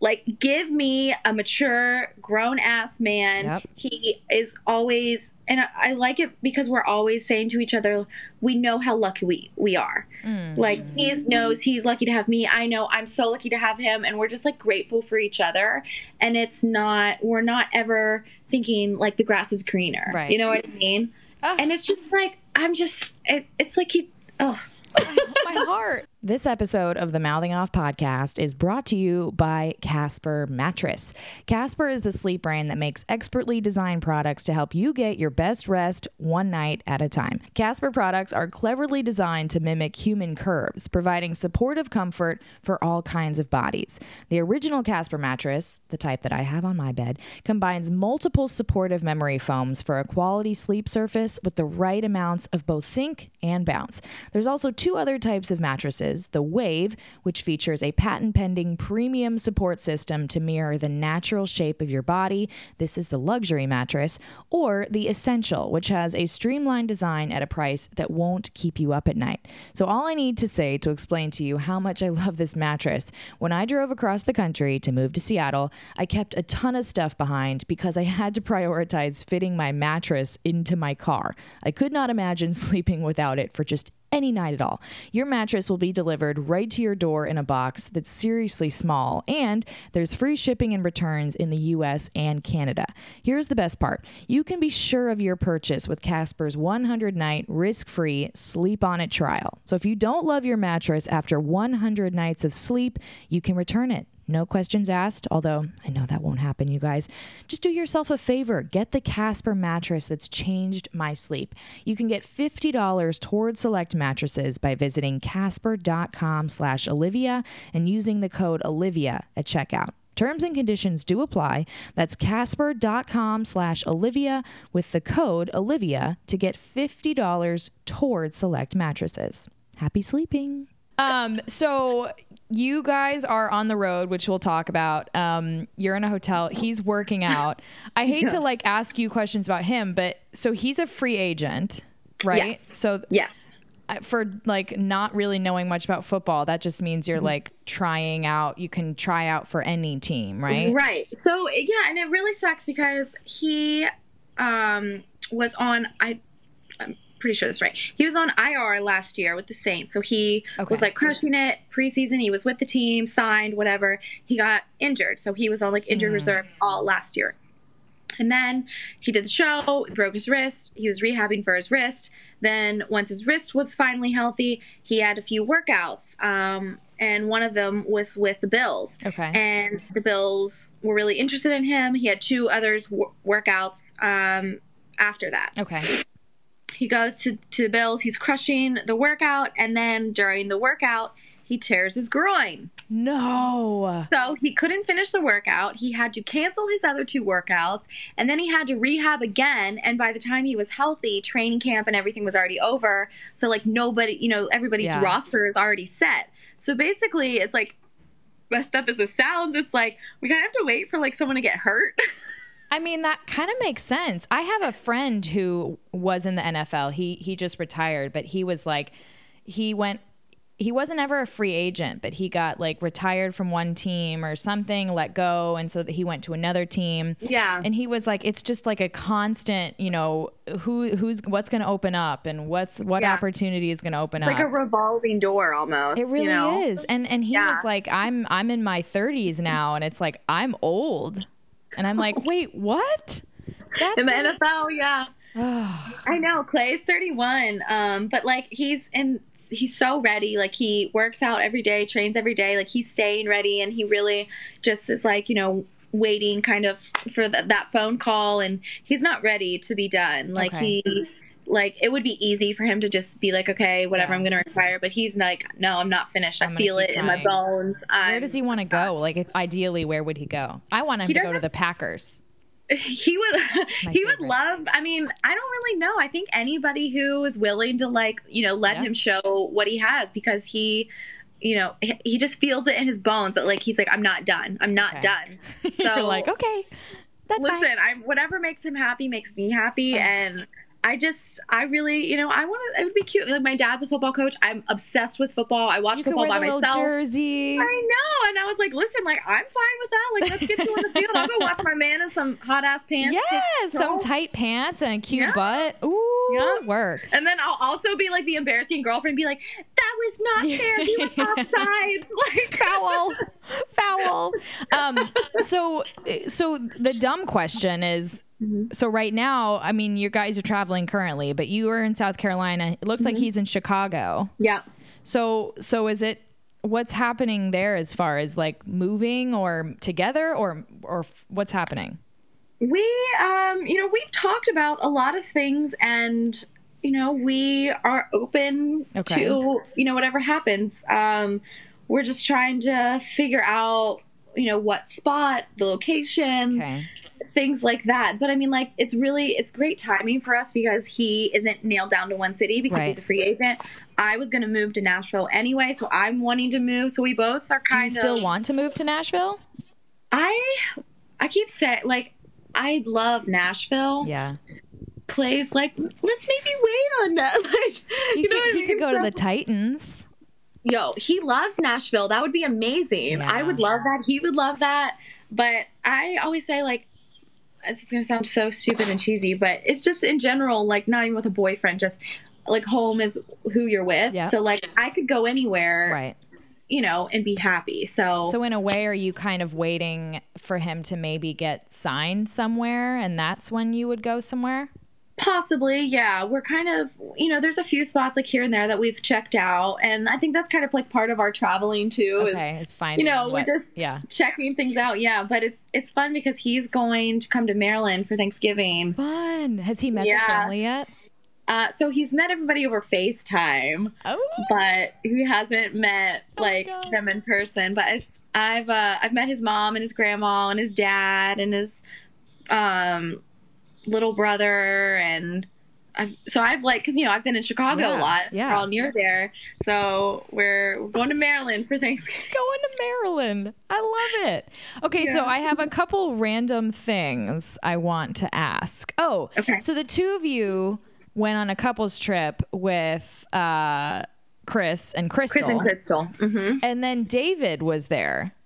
Like give me a mature grown ass man. Yep. he is always and I, I like it because we're always saying to each other we know how lucky we we are. Mm. Like he knows he's lucky to have me. I know i'm so lucky to have him and we're just like grateful for each other. And it's not we're not ever thinking like the grass is greener. Right. you know what i mean? And it's just like i'm just it, it's like he oh my heart. This episode of the Mouthing Off podcast is brought to you by Casper Mattress. Casper is the sleep brand that makes expertly designed products to help you get your best rest one night at a time. Casper products are cleverly designed to mimic human curves, providing supportive comfort for all kinds of bodies. The original Casper mattress, the type that I have on my bed, combines multiple supportive memory foams for a quality sleep surface with the right amounts of both sink and bounce. There's also two other types of mattresses the Wave, which features a patent pending premium support system to mirror the natural shape of your body. This is the luxury mattress, or the Essential, which has a streamlined design at a price that won't keep you up at night. So, all I need to say to explain to you how much I love this mattress when I drove across the country to move to Seattle, I kept a ton of stuff behind because I had to prioritize fitting my mattress into my car. I could not imagine sleeping without it for just any night at all. Your mattress will be delivered right to your door in a box that's seriously small, and there's free shipping and returns in the US and Canada. Here's the best part you can be sure of your purchase with Casper's 100 night risk free sleep on it trial. So if you don't love your mattress after 100 nights of sleep, you can return it. No questions asked, although I know that won't happen, you guys. Just do yourself a favor. Get the Casper mattress that's changed my sleep. You can get $50 towards select mattresses by visiting casper.com slash Olivia and using the code Olivia at checkout. Terms and conditions do apply. That's casper.com slash Olivia with the code Olivia to get $50 towards select mattresses. Happy sleeping. Um, so you guys are on the road, which we'll talk about. Um, you're in a hotel. He's working out. I hate to like ask you questions about him, but so he's a free agent, right? Yes. So yes uh, for like not really knowing much about football, that just means you're like trying out. You can try out for any team, right? Right. So yeah, and it really sucks because he um, was on. I pretty sure that's right. He was on IR last year with the Saints, so he Okay. was like crushing it preseason. He was with the team, signed, whatever. He got injured, so he was on like injured reserve all last year. And then he did the show, broke his wrist. He was rehabbing for his wrist. Then, once his wrist was finally healthy, he had a few workouts. Um, and one of them was with the Bills. Okay. And the Bills were really interested in him. He had two others w- workouts um, after that. Okay. He goes to, to the Bills. He's crushing the workout. And then during the workout, he tears his groin. No. So he couldn't finish the workout. He had to cancel his other two workouts, and then he had to rehab again. And by the time he was healthy, training camp and everything was already over. So like nobody, you know, everybody's Yeah. roster is already set. So basically, it's like messed up as this sounds. It's like we kind of have to wait for like someone to get hurt. I mean, that kind of makes sense. I have a friend who was in the NFL. He he just retired, but he was like he went he wasn't ever a free agent, but he got like retired from one team or something, let go, and so that he went to another team. Yeah. And he was like, it's just like a constant, you know, who who's what's going to open up and what's what Yeah. opportunity is going to open It's up. like a revolving door almost. It really you know? is. And and he Yeah. was like, I'm I'm in my 30s now, and it's like I'm old, and I'm like, wait, what? That's in the NFL, yeah. I know Clay's 31, um, but like he's in, he's so ready. Like he works out every day, trains every day. Like he's staying ready, and he really just is like you know waiting kind of for th- that phone call, and he's not ready to be done. Like Okay. he. Like it would be easy for him to just be like, okay, whatever, Yeah. I'm gonna retire. But he's like, no, I'm not finished. I'm I feel it in my bones. Where I'm, does he want to go? Like, if ideally, where would he go? I want him to go to the Packers. he would My he would love i mean i don't really know i think anybody who is willing to like you know let Yeah. him show what he has because he you know he, just feels it in his bones that like he's like i'm not done i'm not Okay. done so You're like, okay, that's listen fine. i'm whatever makes him happy makes me happy and I just, I really, you know, I want to. It would be cute. Like my dad's a football coach. I'm obsessed with football. I watch You football wear by myself. jersey. I know, and I was like, listen, like I'm fine with that. Like, let's get you on the field. I'm gonna watch my man in some hot ass pants. Yeah, some tight pants and a cute Yeah. butt. Ooh, Yeah. work. And then I'll also be like the embarrassing girlfriend, be like, "That was not fair. You were offsides." Like foul. Foul. Um so so the dumb question is so right now i mean you guys are traveling currently but you are in south carolina. It looks like he's in chicago. Yeah. so so is it what's happening there as far as like moving or together or or f- what's happening? We, um, you know, we've talked about a lot of things, and you know, we are open Okay. to you know whatever happens. Um, we're just trying to figure out, you know, what spot, the location, okay things like that. But I mean, like, it's really it's great timing for us because he isn't nailed down to one city because Right. he's a free agent. I was going to move to Nashville anyway, so I'm wanting to move. So we both are do kind you still want to move to nashville I I keep saying like I love Nashville. yeah Clay's like let's maybe wait on that. Like you, you, know could, what you mean? could go to the titans Yo, he loves Nashville. That would be amazing. Yeah. I would love that. He would love that. But I always say like it's gonna sound so stupid and cheesy, but it's just in general, like not even with a boyfriend, just like home is who you're with. So like I could go anywhere, right you know, and be happy. So, So in a way, are you kind of waiting for him to maybe get signed somewhere, and that's when you would go somewhere? Possibly, yeah. We're kind of, you know, there's a few spots like here and there that we've checked out, and I think that's kind of like part of our traveling too. Okay, Is it's fine. you know we're just yeah. checking things out, yeah. But it's it's fun because he's going to come to Maryland for Thanksgiving. Fun. Has he met Yeah. the family yet? Uh, so he's met everybody over FaceTime, Oh, but he hasn't met like God. them in person. But it's, I've uh, I've met his mom and his grandma and his dad and his um little brother and I've, so I've like because you know I've been in Chicago Yeah, a lot. yeah. We're all near there, so we're we're going to Maryland for Thanksgiving. going to Maryland. I love it. Okay, so I have a couple random things I want to ask. Oh, Okay. So the two of you went on a couples trip with uh, Chris and Krystal. Chris and Krystal. hmm And then David was there.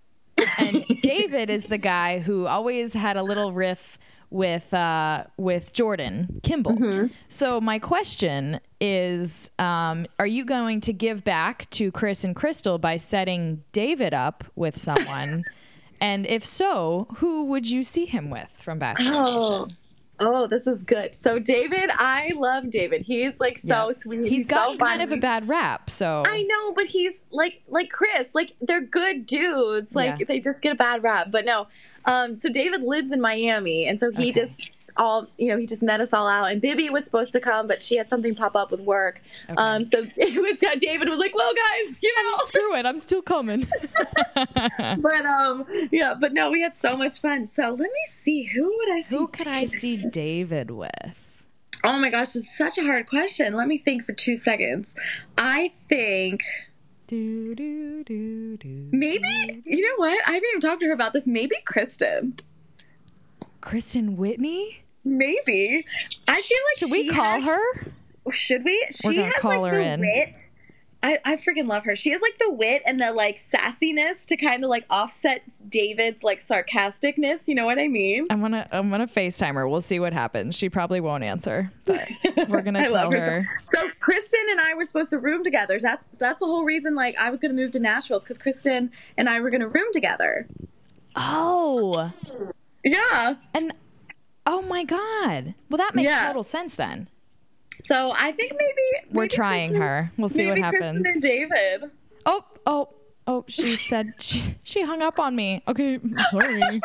And David is the guy who always had a little riff with uh, with Jordan Kimball. So my question is, um, are you going to give back to Chris and Krystal by setting David up with someone? and if so, who would you see him with from Bachelor Oh. Nation? Oh, this is good. So David, I love David. He's like so Yeah. sweet. He's He's, gotten so kind of a bad rap, so I know, but he's like like Chris. Like they're good dudes. Like Yeah. they just get a bad rap. But no. Um so David lives in Miami and so he Okay. just all you know, he just met us all out and Bibby was supposed to come, but she had something pop up with work. Um so it was uh, David was like, Well guys, you know screw it, I'm still coming. but um yeah, but no, we had so much fun. So let me see who would I see? who could I see David with? Oh my gosh, it's such a hard question. Let me think for two seconds. I think Do, do, do, do. maybe you know what? I haven't even talked to her about this. Maybe Kristen. Kristen Whitney? Maybe. I feel like Should we call has- her? Should we? She We're gonna has call like her the in. wit. I, I freaking love her. She has like the wit and the like sassiness to kind of like offset David's like sarcasticness. You know what I mean? I'm gonna I'm gonna FaceTime her. We'll see what happens. She probably won't answer, but we're gonna tell her. So, so Kristen and I were supposed to room together. That's that's the whole reason. Like I was gonna move to Nashville because Kristen and I were gonna room together. Oh, Yeah. and oh my God. Well, that makes Yeah. total sense then. So I think maybe We're maybe trying Kristen- her. We'll see what happens. Kristen and David. Oh, oh, oh. She said she she hung up on me. Okay, sorry.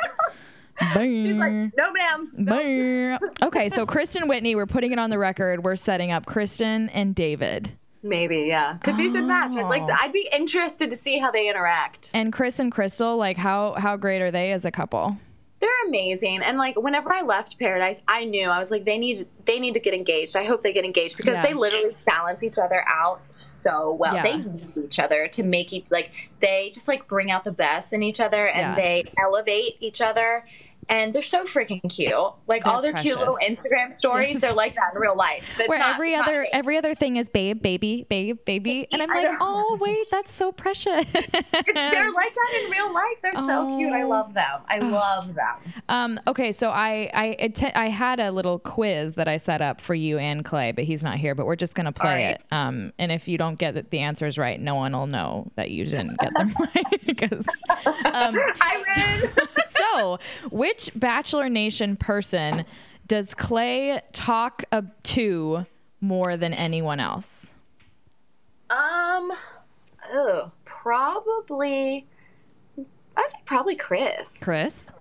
Bye. She's like, no, ma'am. No. Bye. Okay, so Kristen Whitney, we're putting it on the record. We're setting up Kristen and David. Maybe, yeah. Could be a good match. I'd like to, oh. I'd be interested to see how they interact. And Chris and Krystal, like how how great are they as a couple? They're amazing. And like whenever I left Paradise, I knew I was like they need they need to get engaged. I hope they get engaged because Yeah. they literally balance each other out so well. Yeah. They need each other to make each like they just like bring out the best in each other and Yeah. they elevate each other and they're so freaking cute. Like They're all their cute little. Instagram stories, Yes. they're like that in real life. That's Where not- every other fake. every other thing is babe, baby, babe, baby, and I'm like, oh wait, that's so precious. they're like that in real life. They're so cute. I Oh. love them. I love them. Um, okay, so I I atten- I had a little quiz that I set up for you and Clay, but he's not here. But we're just gonna play right. it. Um, and if you don't get the- answers right, no one will know that you didn't get them right because. Um, I win. so, which Bachelor Nation person does Clay talk uh, to more than anyone else? Um, oh, probably. I'd say probably Chris. Chris.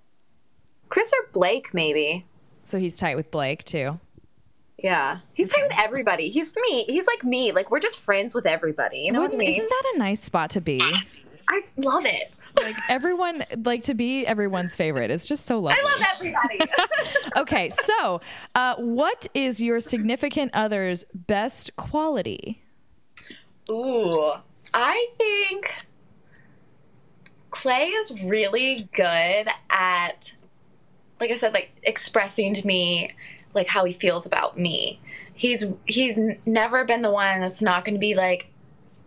Chris or Blake, maybe. So he's tight with Blake too. Yeah, he's tight with everybody. He's me. He's like me. Like we're just friends with everybody. You know what I mean? Isn't that a nice spot to be? I love it. Like everyone, like to be everyone's favorite. It's just so lovely. I love everybody. okay, so uh, what is your significant other's best quality? Ooh, I think Clay is really good at, like I said, like expressing to me like how he feels about me. He's he's never been the one that's not going to be like,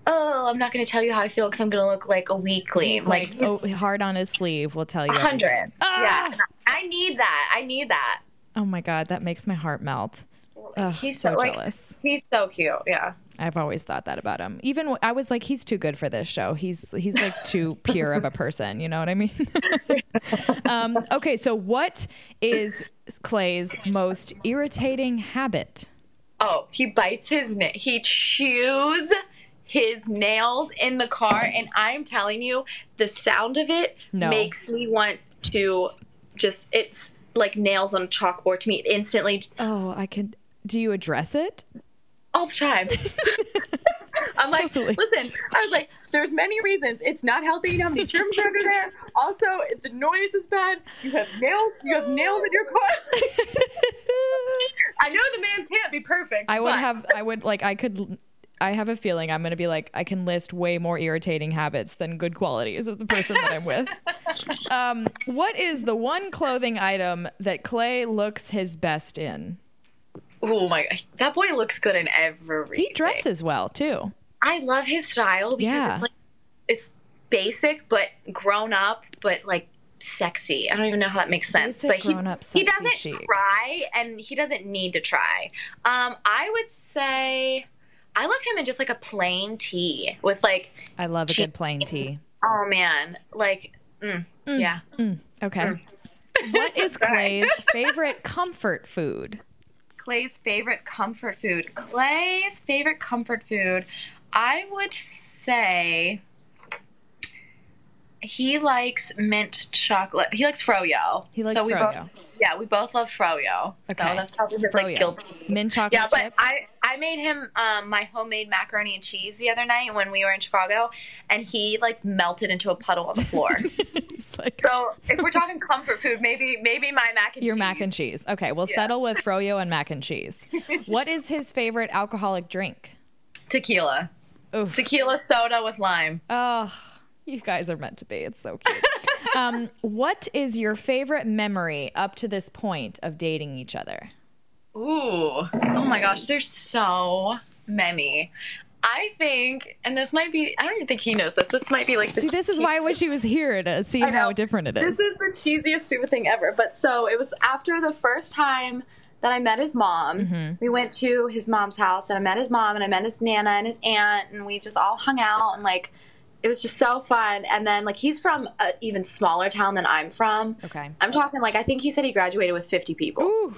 oh, I'm not going to tell you how I feel because I'm going to look like a weakling. He's like, oh, hard on his sleeve. Will tell you. a hundred. Ah! Yeah, I need that. I need that. Oh my god, that makes my heart melt. Ugh, He's so so, like- jealous. He's so cute. Yeah. I've always thought that about him. Even I was like, he's too good for this show. He's he's like too pure of a person. You know what I mean? um, okay, so what is Clay's most irritating habit? Oh, he bites his na- he chews his nails in the car and I'm telling you the sound of it No. makes me want to just it's like nails on a chalkboard to me instantly Oh, I could. Do you address it? all the time. I'm like, Totally. listen, I was like, there's many reasons. It's not healthy. You know how many germs are under there. Also, the noise is bad. You have nails. You have nails in your car. I know the man can't be perfect. I would but- have. I would like. I could. I have a feeling I'm going to be like. I can list way more irritating habits than good qualities of the person that I'm with. Um, what is the one clothing item that Clay looks his best in? Oh my god, that boy looks good in everything. He dresses well too. I love his style because Yeah. it's like it's basic but grown up, but like sexy. I don't even know how that makes sense. But he grown-up, he doesn't chic. try, and he doesn't need to try. Um, I would say I love him in just like a plain tee with like, I love a She- good plain tee. oh man, like, mm, mm yeah. Mm, okay. Mm. What is Clay's favorite comfort food? Clay's favorite comfort food. Clay's favorite comfort food. I would say he likes mint chocolate. He likes froyo. He likes so we froyo. Both, yeah, we both love froyo. Okay. So that's probably his Froyo. like guilty. Mint chocolate Yeah, but chip. I I made him um, my homemade macaroni and cheese the other night when we were in Chicago, and he like melted into a puddle on the floor. Like so if we're talking comfort food, maybe maybe my mac and your cheese. mac and cheese. Okay, we'll settle with froyo and mac and cheese. What is his favorite alcoholic drink? tequila. Oof. Tequila soda with lime. Oh, you guys are meant to be. It's so cute. um, what is your favorite memory up to this point of dating each other? Ooh. Oh my gosh, there's so many. I think, and this might be, I don't even think he knows this. This might be like the See, this is why I wish he was here to see how different it is. This is the cheesiest, stupid thing ever. But so it was after the first time that I met his mom. Mm-hmm. We went to his mom's house and I met his mom and I met his nana and his aunt and we just all hung out and like it was just so fun. And then like he's from an even smaller town than I'm from. Okay. I'm talking like I think he said he graduated with 50 people. Ooh.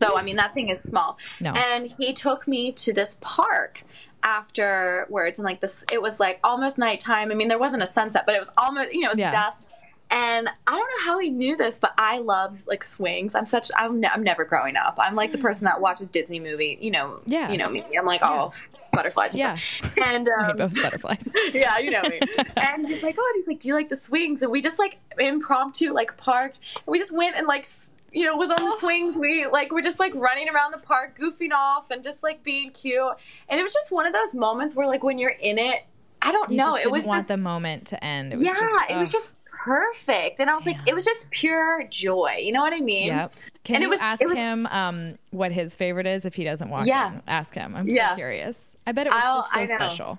So I mean that thing is small. No. And he took me to this park afterwards and like this it was like almost nighttime. I mean there wasn't a sunset, but it was almost you know, it was Yeah. dusk. And I don't know how he knew this, but I love like swings. I'm such I'm, ne- I'm never growing up. I'm like the person that watches Disney movie, you know, Yeah. you know me. I'm like oh butterflies and Yeah. stuff. And um, both butterflies. yeah, you know me. and he's like, oh, and he's like, do you like the swings? And we just like impromptu like parked. And we just went and like, s- you know, was on Oh. the swings. We like we're just like running around the park, goofing off, and just like being cute. And it was just one of those moments where like when you're in it, I don't You know, just it didn't was want just, the moment to end. It was yeah, just, it was just perfect. And I was like, it was just pure joy. You know what I mean? Yep. Can And it you was- ask it was- him um, what his favorite is if he doesn't walk Yeah. in? Ask him. I'm so Yeah. curious. I bet it was I'll- just so special.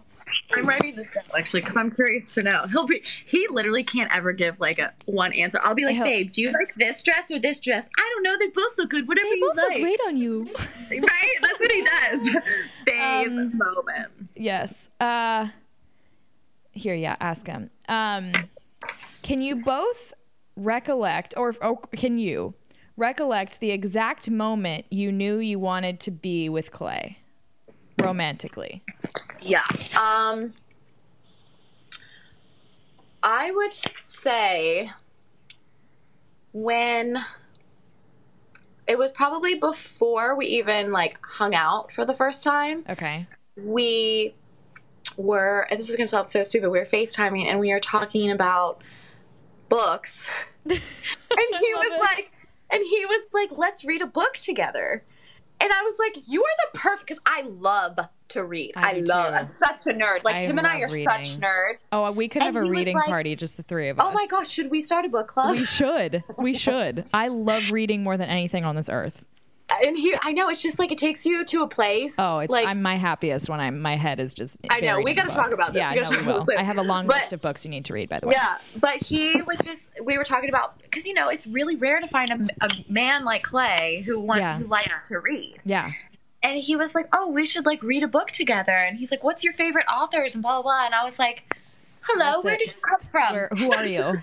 I'm writing this down actually because I'm curious to know. He'll be he literally can't ever give like a one answer. I'll be like, babe, do you like this dress or this dress? I don't know. They both look good. Whatever you both like. Look great on you. Right? That's what he does. babe Um, moment. yes. Uh, here, yeah. Ask him. Um, can you both recollect, or, or can you recollect the exact moment you knew you wanted to be with Clay, romantically? Yeah. Um I would say when it was probably before we even like hung out for the first time. Okay. we were and this is gonna sound so stupid we were facetiming and we were talking about books and he was like and he was like let's read a book together and i was like you are the perfect because i love to read I i, love too. i'm such a nerd like I him and i are reading. such nerds Oh, we could And have a reading like- party, just the three of us. oh my gosh should we start a book club We should. We should. I love reading more than anything on this earth. and he i know it's just like it takes you to a place Oh, it's like I'm my happiest when I'm my head is just. I know, we gotta talk about this. Yeah, We I gotta know talk we will. about this. I have a long But- list of books you need to read. By the way. Yeah, but he was just we were talking about because you know it's really rare to find a, a man like Clay who wants Yeah. who likes to read, Yeah. And he was like, "Oh, we should like read a book together," and he's like, "What's your favorite authors?" and blah blah blah, and I was like, "Hello, That's where it. did you come from?" Where, who are you?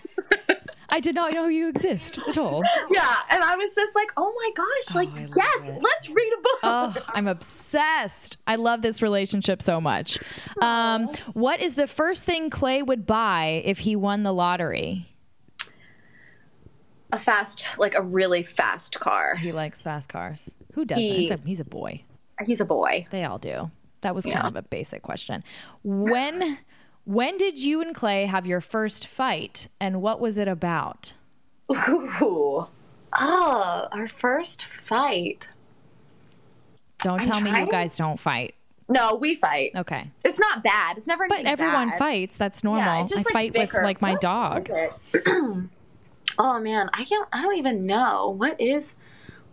I did not know you exist at all. yeah, and I was just like, "Oh my gosh, like love yes, it. let's read a book." Oh, I'm obsessed. I love this relationship so much. Um, what is the first thing Clay would buy if he won the lottery? a fast, like a really fast car. He likes fast cars. Who doesn't? He- he's a boy. He's a boy. They all do. That was kind Yeah. of a basic question. When when did you and Clay have your first fight and what was it about? Ooh. Oh, our first fight. Don't I'm tell me you guys don't fight. No, we fight. Okay. It's not bad. It's never But everyone bad. fights. That's normal. Yeah, just I like fight bicker. with like my What dog. oh man, I can't. I don't even know what is.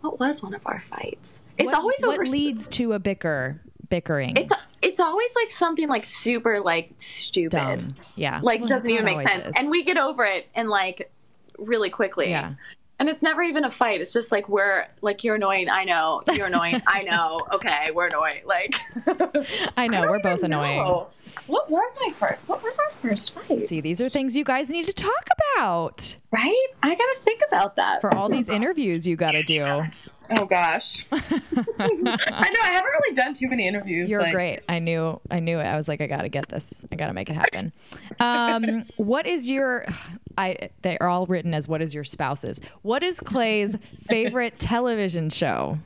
What was one of our fights? It's what, always what over. leads to a bicker bickering. It's it's always like something like super like stupid. dumb. Yeah. Like Well, doesn't even make sense, is. and we get over it and like really quickly. Yeah. And it's never even a fight. It's just like we're like you're annoying. I know you're annoying. I know. Okay, we're annoying. Like I know don't we're both annoying. know. What was my first? What was our first fight? See, these are things you guys need to talk about Right? I gotta think about that. for all these interviews you got to do. Oh gosh. I know I haven't really done too many interviews. You're like- great. I knew. I knew it. I was like, I got to get this. I got to make it happen. Um, what is your? I. They are all written as what is your spouse's. What is Clay's favorite television show?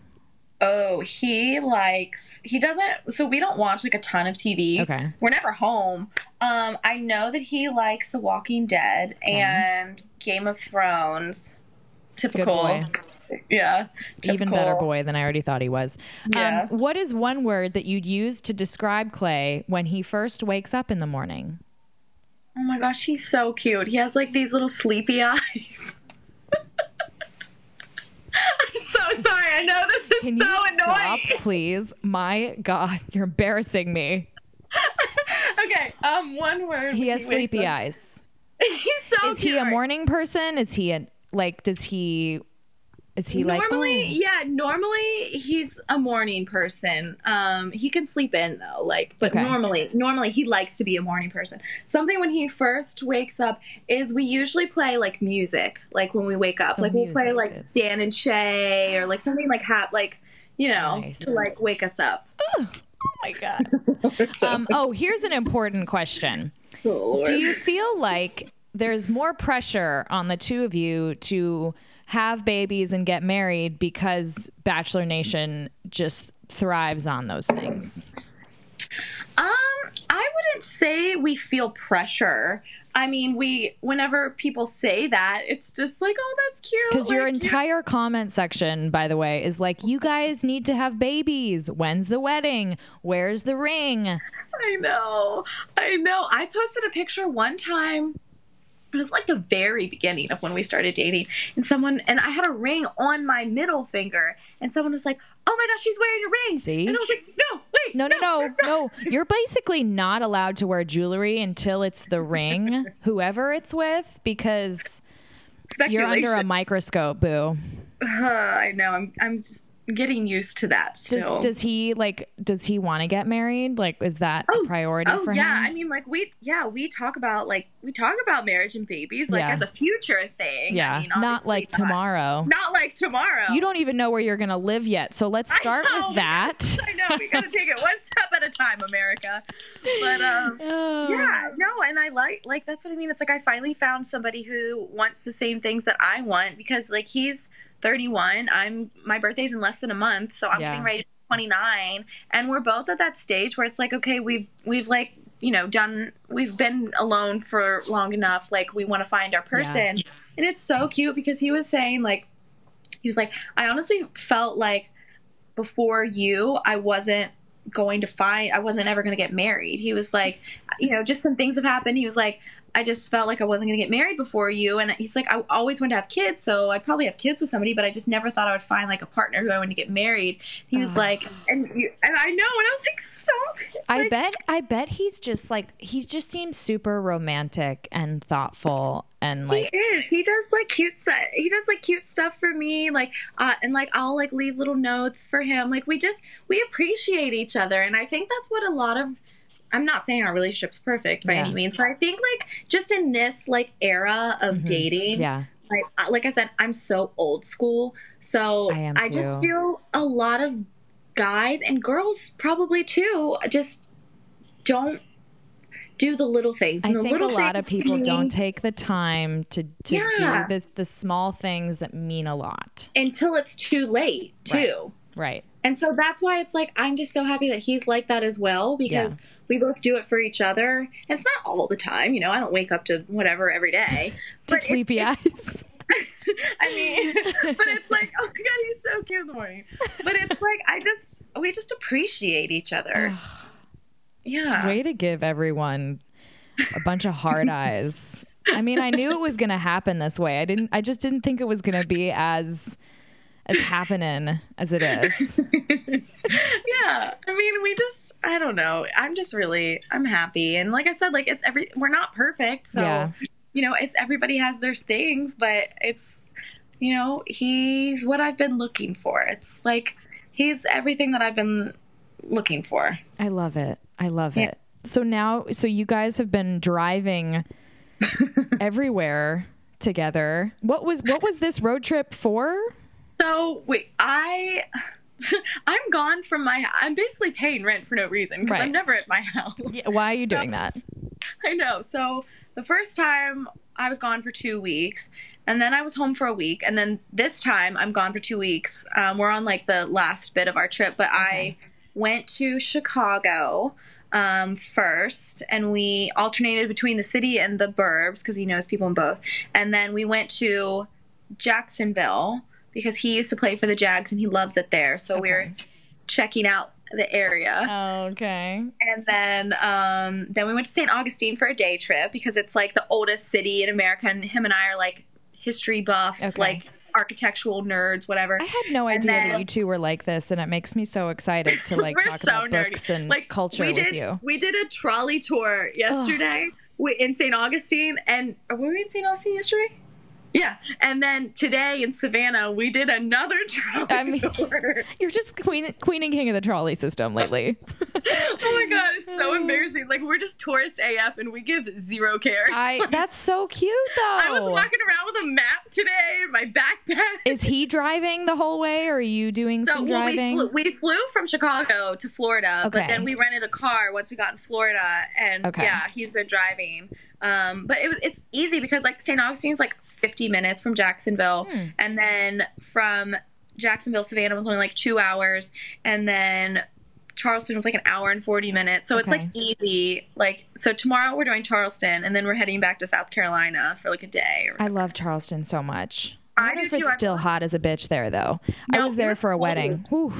Oh, he likes he doesn't so we don't watch like a ton of TV. Okay. We're never home. Um I know that he likes The Walking Dead and Game of Thrones. Typical. Yeah. Even better boy than I already thought he was. Yeah. Um, what is one word that you'd use to describe Clay when he first wakes up in the morning? Oh my gosh, he's so cute. He has like these little sleepy eyes. I'm so sorry. I know this is Can so you stop, annoying. please? My God, you're embarrassing me. Okay, um, one word. He has sleepy eyes. He's so Is he cute. a morning person? Is he a like? Does he? Is he like? normally, oh, yeah, normally he's a morning person. Um, he can sleep in though, like, but Okay. normally, normally he likes to be a morning person. Something when he first wakes up is we usually play like music, like when we wake up, So like we'll play like is- Dan and Shay or like something like hap, like you know, Nice. to like wake us up. oh my God. um, oh, here's an important question. Do you feel like there's more pressure on the two of you to have babies and get married because Bachelor Nation just thrives on those things? Um, I wouldn't say we feel pressure. I mean, we whenever people say that, it's just like, oh, that's cute. Because your like, you- entire comment section, by the way, is like, you guys need to have babies. When's the wedding? Where's the ring? I know. I know. I posted a picture one time it was like the very beginning of when we started dating and someone and i had a ring on my middle finger and someone was like oh my gosh she's wearing a ring See? and i was like no wait No, no, no, no. You're basically not allowed to wear jewelry until it's the ring, whoever it's with, because you're under a microscope, boo. Uh, i know i'm i'm just getting used to that Does still does he like does he want to get married? Like is that a priority oh for yeah him? Yeah, I mean like we yeah we talk about like we talk about marriage and babies like Yeah. as a future thing yeah, I mean, not like tomorrow. not like tomorrow You don't even know where you're to live yet. So let's start know, with that. I know we gotta take it one step at a time, America. But um, yeah, no, and I like like that's what I mean. It's like I finally found somebody who wants the same things that I want because like he's 31. I'm my birthday's in less than a month, so I'm Yeah. getting ready to be 29, and we're both at that stage where it's like okay, we've we've like you know done we've been alone for long enough. Like we want to find our person, and it's so cute because he was saying like he was like I honestly felt like before you, I wasn't going to find, I wasn't ever going to get married. He was like, you know, just some things have happened. He was like, I just felt like I wasn't going to get married before you. And he's like, I always wanted to have kids. So I'd probably have kids with somebody, but I just never thought I would find like a partner who I wanted to get married. He was Oh. like, and, you, and I know. And I was like, stop. I Like, bet I bet he's just like he just seems super romantic and thoughtful and like he is. He does like cute stuff. He does like cute stuff for me. Like, uh, and like I'll like leave little notes for him. Like we just we appreciate each other, and I think that's what a lot of. I'm not saying our relationship's perfect by Yeah. any means, but I think like just in this like era of dating, Mm-hmm. yeah. like like I said, I'm so old school. So I am just feel a lot of guys and girls probably too just don't do the little things. I And the think a lot of people mean- don't take the time to to Yeah. do the the small things that mean a lot. until it's too late too. Right. And so that's why it's like I'm just so happy that he's like that as well because Yeah. We both do it for each other. And it's not all the time, you know. I don't wake up to whatever every day. To But it- sleepy eyes. I mean, but it's like, oh my god, he's so cute in the morning. But it's like I just we just appreciate each other. yeah. Way to give everyone a bunch of hard eyes. I mean, I knew it was going to happen this way. I didn't I just didn't think it was going to be as as happening as it is. Yeah. I mean, we just I don't know. I'm just really I'm happy. And like I said, like it's every we're not perfect. So Yeah. you know, it's everybody has their things, but it's you know, he's what I've been looking for. It's like he's everything that I've been looking for. I love it. I love Yeah. it. So now so you guys have been driving everywhere together. What was what was this road trip for? So wait, I I'm gone from my I'm basically paying rent for no reason because Right. I'm never at my house. Yeah, why are you doing that? I know. So the first time I was gone for two weeks, and then I was home for a week, and then this time I'm gone for two weeks. Um, we're on like the last bit of our trip, but I went to Chicago um, first, and we alternated between the city and the burbs because he knows people in both, and then we went to Jacksonville because he used to play for the Jags and he loves it there. So we were checking out the area Okay. and then um, then we went to St. Augustine for a day trip because it's like the oldest city in America, and him and I are like history buffs, Okay. like architectural nerds, whatever. I had no idea that you two were like this, and it makes me so excited to like talk so about nerdy. books and like culture we with did, you. We did a trolley tour yesterday in St. Augustine, and were we in St. Augustine yesterday? Yeah, and then today in Savannah we did another trolley I mean- tour. You're just queen, queen and king of the trolley system lately. oh my god, it's so embarrassing. Like we're just tourist AF, and we give zero cares. I that's so cute though. I was walking around with a map today, my backpack. Is he driving the whole way, or are you doing so some well, we, driving? flew, we flew from Chicago to Florida, Okay. but then we rented a car once we got in Florida, and Okay. yeah, he's been driving. Um, but it, it's easy because like St. Augustine's like 50 minutes from Jacksonville, Hmm. and then from Jacksonville, Savannah was only like two hours, and then Charleston was like an hour and 40 minutes. So it's like easy. Like, so tomorrow we're doing Charleston, and then we're heading back to South Carolina for like a day. Or I love Charleston so much. I I wonder if it's still hot as a bitch there, though. I was there was for a wedding. Whew.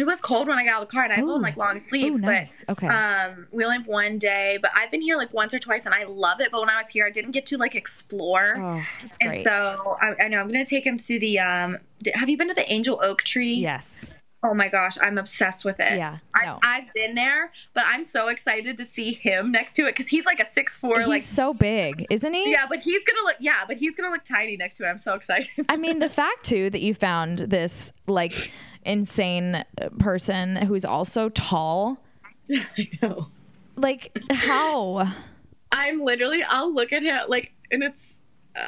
It was cold when I got out of the car, and I have on like long sleeves. Ooh, nice. But Okay. um, we only have one day, but I've been here like once or twice, and I love it. But when I was here, I didn't get to like explore. Oh, that's great. And so I, I know I'm gonna take him to the. Um, have you been to the Angel Oak Tree? yes. Oh my gosh, I'm obsessed with it. Yeah, I, no. I've been there, but I'm so excited to see him next to it because he's like a six four, He's like so big, isn't he? yeah, but he's gonna look yeah, but he's gonna look tiny next to it. I'm so excited. I mean, the fact too that you found this like insane person who's also tall. I know. Like how? I'm literally, I'll look at him like, and it's.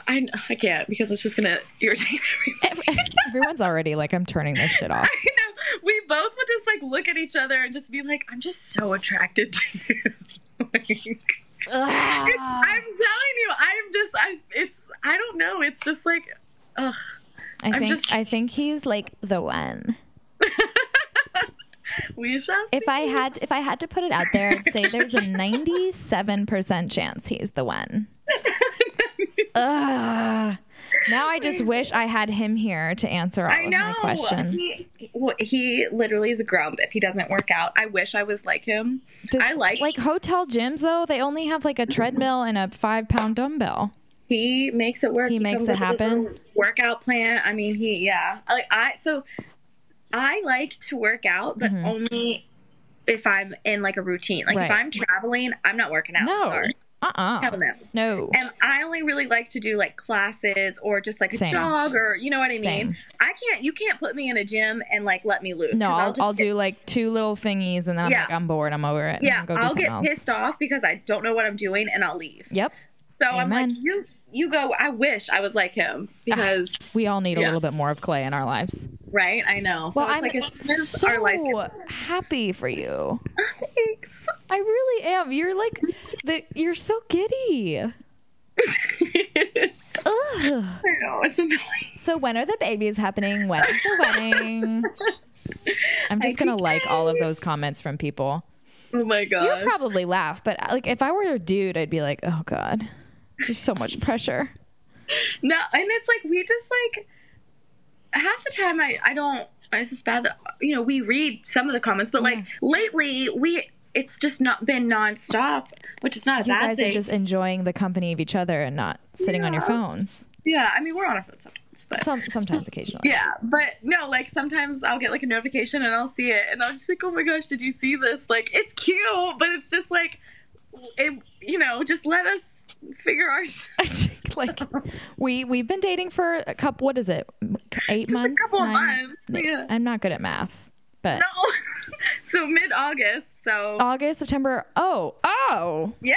I, I can't because it's just gonna irritate everyone. Everyone's already like, I'm turning this shit off. We both would just like look at each other and just be like, "I'm just so attracted to you." like, I'm telling you, I'm just, I, it's, I don't know. It's just like, ugh. I I'm think just- I think he's like the one. We shall. If I had if I had to put it out there, I'd say there's a 97% chance he's the one. Ugh. Now I just wish I had him here to answer all I of know. my questions. He, he literally is a grump if he doesn't work out. I wish I was like him. Does- I like like hotel gyms though. They only have like a treadmill and a five pound dumbbell. he makes it work. He makes it up with a happen. Workout plan. I mean, he yeah. Like I so I like to work out, but Mm-hmm. only if I'm in like a routine. Like Right. if I'm traveling, I'm not working out. No, Sorry. Uh, uh Hell no. no. And I only really like to do like classes or just like a Same. jog or you know what I mean. Same. I can't. You can't put me in a gym and like let me loose. no I'll, just I'll get- do like two little thingies and then I'm Yeah. like, I'm bored. I'm over it. Yeah, go I'll get else. pissed off because I don't know what I'm doing and I'll leave. Yep. So I'm like, you you go. I wish I was like him because We all need a little bit more of Clay in our lives. right. I know. So Well, it's I'm like it's so our life. is- happy for you. Thanks. I really am. You're like the you're so giddy. I know it's annoying. So when are the babies happening? When is the wedding? I'm just gonna like all of those comments from people. Oh my god. You'll probably laugh, but uh, like if I were a dude, I'd be like, oh god, there's so much pressure. no, and it's like we just like half the time I I don't. It's just bad that you know we read some of the comments, but like lately we it's just not been nonstop, which is not a You bad guys thing. are just enjoying the company of each other and not sitting on your phones. yeah, I mean we're on our phones sometimes, but Some sometimes occasionally. Yeah, but no, like sometimes I'll get like a notification and I'll see it and I'll just be like, oh my gosh, did you see this? Like it's cute, but it's just like, it, you know, just let us figure our. I think, like we we've been dating for a couple. What is it? Eight Just a months. couple of Nine? months, yeah. I'm not good at math, but No, so mid August. So August, September. Oh, oh, yeah,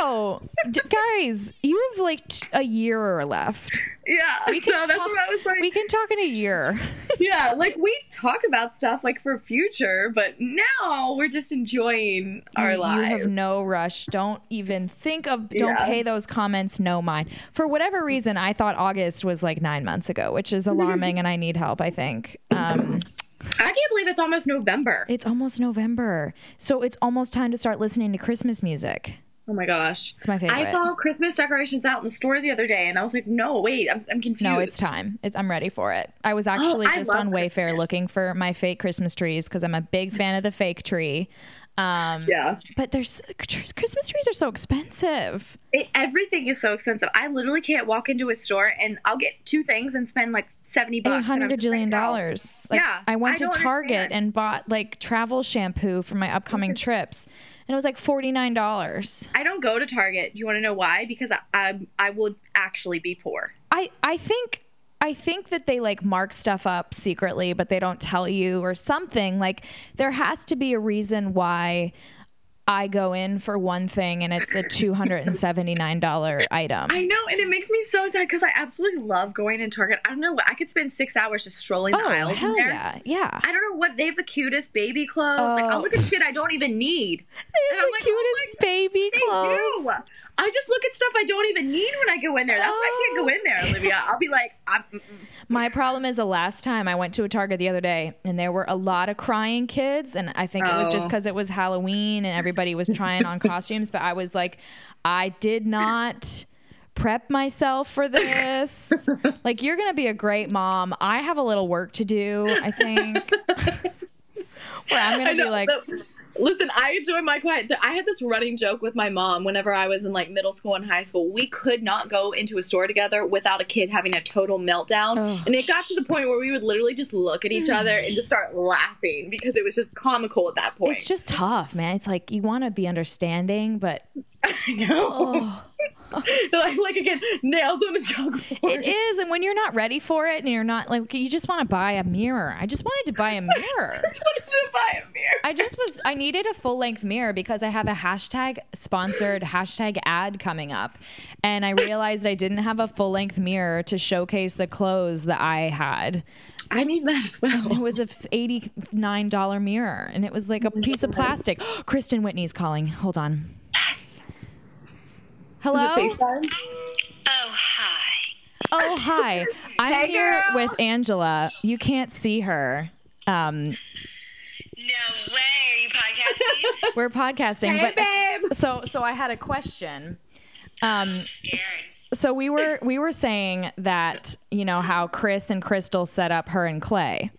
oh, D- guys, you have like t- a year left. yeah. We so that's talk- what I was like. We can talk in a year. yeah, like we talk about stuff like for future, but now we're just enjoying our you lives. have no rush. Don't even think of. Don't Yeah. pay those comments no mind. For whatever reason, I thought August was like nine months ago, which is alarming, and I need help. I think. Um, I can't believe it's almost November. it's almost November, so it's almost time to start listening to Christmas music. Oh my gosh. It's my favorite. I saw Christmas decorations out in the store the other day, and I was like, "No, wait, I'm, I'm confused." No, it's time. It's, I'm ready for it. I was oh, actually I just on Wayfair looking for my fake Christmas trees because I'm a big fan of the fake tree. Um, Yeah, But there's Christmas trees are so expensive. it, everything is so expensive. I literally can't walk into a store and I'll get two things and spend like 70 bucks. and hundred just like, gajillion dollars. Like, Yeah, I went I to Target understand. and bought like travel shampoo for my upcoming trips, and it was like forty nine dollars. I don't go to Target. You want to know why? Because I, I I will actually be poor. I I think I think that they like mark stuff up secretly, but they don't tell you or something. Like there has to be a reason why I go in for one thing and it's a two hundred and seventy nine dollar item. I know, and it makes me so sad because I absolutely love going in Target. I don't know. I could spend six hours just strolling the oh aisles in hell there. yeah, yeah. I don't know what they have the cutest baby clothes. Like Oh. I'll look at shit I don't even need. They And I'm like, oh my baby They do. I just look at stuff I don't even need when I go in there. That's why I can't go in there, Olivia. I'll be like, I'm, mm-mm. My problem is the last time I went to a Target the other day and there were a lot of crying kids. And I think it was just Oh. because it was Halloween and everybody was trying on costumes. But I was like, I did not prep myself for this. like, you're going to be a great mom. I have a little work to do, I think. Where I'm gonna be like, but- Listen, I enjoy my quiet. I had this running joke with my mom whenever I was in like middle school and high school. We could not go into a store together without a kid having a total meltdown. Ugh. And it got to the point where we would literally just look at each mm. other and just start laughing because it was just comical at that point. it's just tough, man. It's like you want to be understanding, but I know. oh, like, like again, nails on the chalkboard. it is. And when you're not ready for it, and you're not like, you just want to buy a mirror. I just wanted to buy a mirror. just wanted to buy a mirror. I just was I needed a full length mirror because I have a hashtag sponsored hashtag ad coming up. And I realized I didn't have a full length mirror to showcase the clothes that I had. I need that as well. It was a f- $89 mirror and it was like a oh piece of plastic. Kristen Whitney's calling. Hold on. Yes. Hello? Oh, hi. Oh, hi. I'm Hey, here girl. with Angela. You can't see her. Um, No way. Are you podcasting? we're podcasting, Hey, but babe. so so I had a question. Um, so we were we were saying that you know how Chris and Krystal set up her and Clay,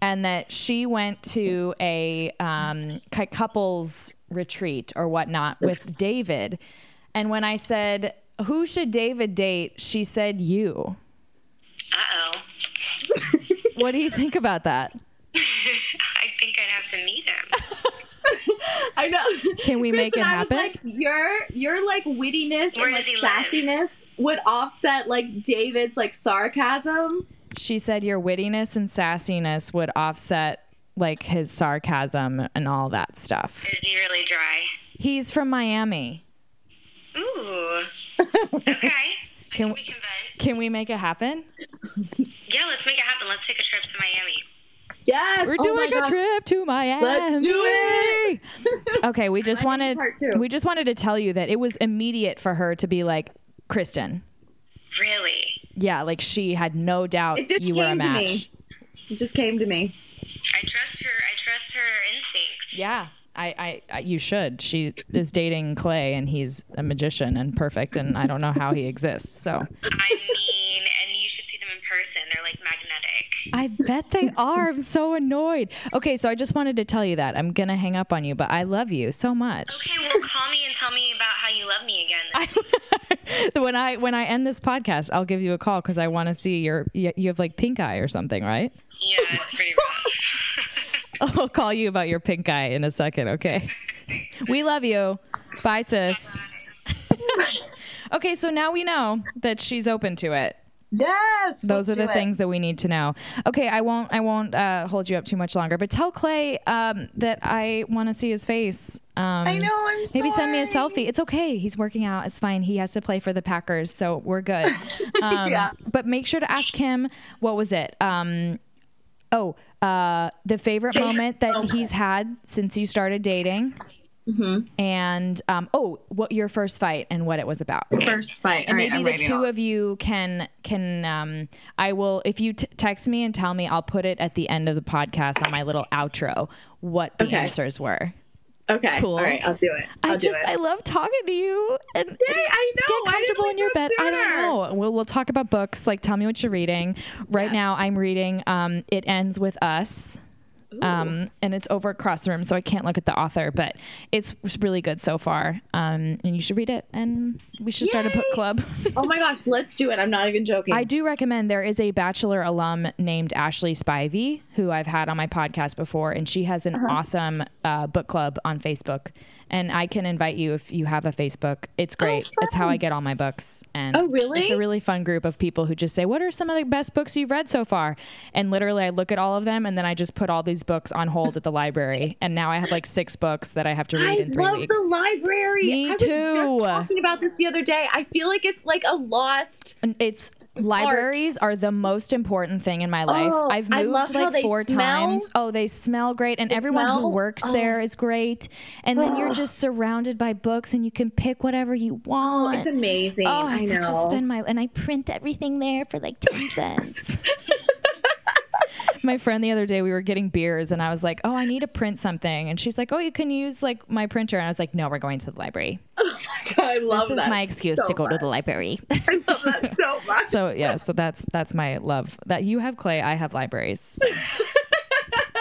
and that she went to a um, couples retreat or whatnot with David, and when I said who should David date, she said you. Uh oh. What do you think about that? I think I'd have to meet him. I know. Can we make it Kristen, I happen? like, your your like wittiness Where and like does he live? sassiness would offset like David's like sarcasm. She said your wittiness and sassiness would offset like his sarcasm and all that stuff. Is he really dry? He's from Miami. Ooh. Okay. Can- can be. Can we make it happen? Yeah, let's make it happen. Let's take a trip to Miami. Yes, We're oh doing my a gosh. trip to Miami. Let's do it. okay, we just wanted we just wanted to tell you that it was immediate for her to be like Kristen. Really? Yeah, like she had no doubt you were a came to me. match. It just came to me. I trust her. I trust her instincts. Yeah. I, I, you should. She is dating Clay, and he's a magician and perfect, and I don't know how he exists. So I mean, and you should see them in person. They're like magnetic. I bet they are. I'm so annoyed. Okay, so I just wanted to tell you that I'm gonna hang up on you, but I love you so much. Okay, well, call me and tell me about how you love me again. when I when I end this podcast, I'll give you a call because I want to see your you have like pink eye or something, right? yeah, it's pretty. I'll call you about your pink eye in a second. Okay. We love you. Bye, sis. okay, so now we know that she's open to it. Yes, Those are the things that we need to know. Okay, I won't. I won't uh, hold you up too much longer. But tell Clay um, that I want to see his face. Um, I know. I'm Maybe send me a selfie. It's okay. He's working out. It's fine. He has to play for the Packers, so we're good. Um, Yeah. But make sure to ask him. What was it? Um, oh, uh, the favorite, moment that moment. he's had since you started dating, Mm-hmm. and um, oh, what your first fight and what it was about First fight. and maybe the two of you can can um i will if you t- text me and tell me i'll put it at the end of the podcast on my little outro what the Okay. answers were Okay. Cool. All right. I'll do it. I'll i just it. i love talking to you and, and I know. get comfortable in your bed it i don't know we'll, we'll talk about books like tell me what you're reading right Yeah. now i'm reading um it ends with us um, and it's over across the room, so I can't look at the author, but it's really good so far. Um, and you should read it, and we should start a book club. oh my gosh, let's do it. I'm not even joking. I do recommend there is a Bachelor alum named Ashley Spivey who I've had on my podcast before, and she has an Uh-huh. awesome uh, book club on Facebook. And I can invite you if you have a Facebook. It's great. it's how I get all my books. And Oh, really? It's a really fun group of people who just say, "What are some of the best books you've read so far?" And literally, I look at all of them, and then I just put all these books on hold at the library. And now I have like six books that I have to read I in three love weeks. the library. Me I was too. Talking about this the other day. I feel like it's like a lost. It's libraries are the most important thing in my life. Oh, I've moved like four smell. times. Oh, they smell great, and everyone who works Oh. there is great. And then you're just surrounded by books, and you can pick whatever you Oh, want. it's amazing. Oh, I, I, know. could just spend my and I print everything there for like ten cents. my friend the other day we were getting beers and I was like, "Oh, I need to print something," and she's like, "Oh, you can use like my printer," and I was like, "No, we're going to the library. Oh I love This is my excuse so to go to the library." I love that so much. So yeah, so that's that's my love. That you have clay, I have libraries. So.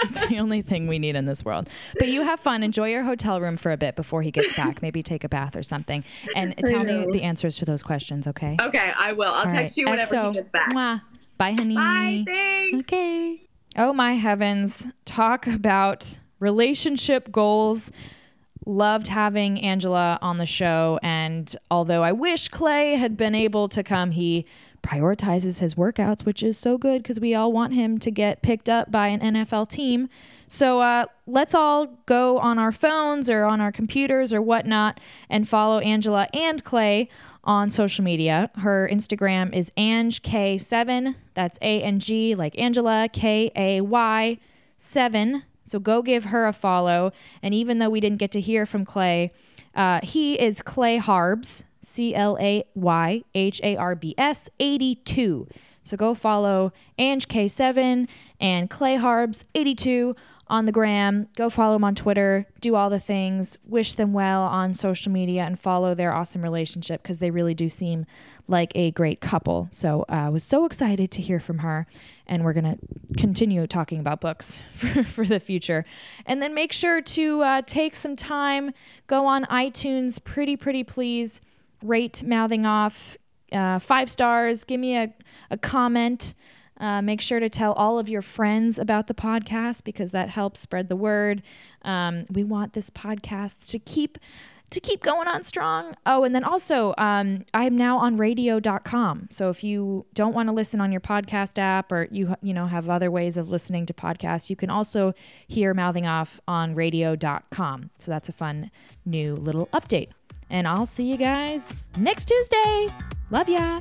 It's the only thing we need in this world. But you have fun. Enjoy your hotel room for a bit before he gets back. Maybe take a bath or something. And tell me the answers to those questions, okay? Okay, I will. I'll All text right. you whenever XO. he gets back. Mwah. Bye, honey. Bye. Thanks. Okay. Oh my heavens. Talk about relationship goals. Loved having Angela on the show. And although I wish Clay had been able to come, he prioritizes his workouts, which is so good because we all want him to get picked up by an NFL team. So uh, let's all go on our phones or on our computers or whatnot and follow Angela and Clay on social media. Her Instagram is AngK7. That's A N G like Angela, K A Y 7. So go give her a follow. And even though we didn't get to hear from Clay, uh, he is Clay Harbs, C L A Y H A R B S 82. So go follow Ange K7 and Clay Harbs 82 on the gram. Go follow them on Twitter. Do all the things. Wish them well on social media and follow their awesome relationship because they really do seem like a great couple. So uh, I was so excited to hear from her. And we're going to continue talking about books for, for the future. And then make sure to uh, take some time, go on iTunes, pretty, pretty please, rate Mouthing Off uh, five stars, give me a, a comment. Uh, make sure to tell all of your friends about the podcast because that helps spread the word. Um, we want this podcast to keep to keep going on strong. Oh, and then also, um, I'm now on radio.com. So if you don't want to listen on your podcast app or you you know have other ways of listening to podcasts, you can also hear Mouthing Off on radio.com. So that's a fun new little update. And I'll see you guys next Tuesday. Love ya.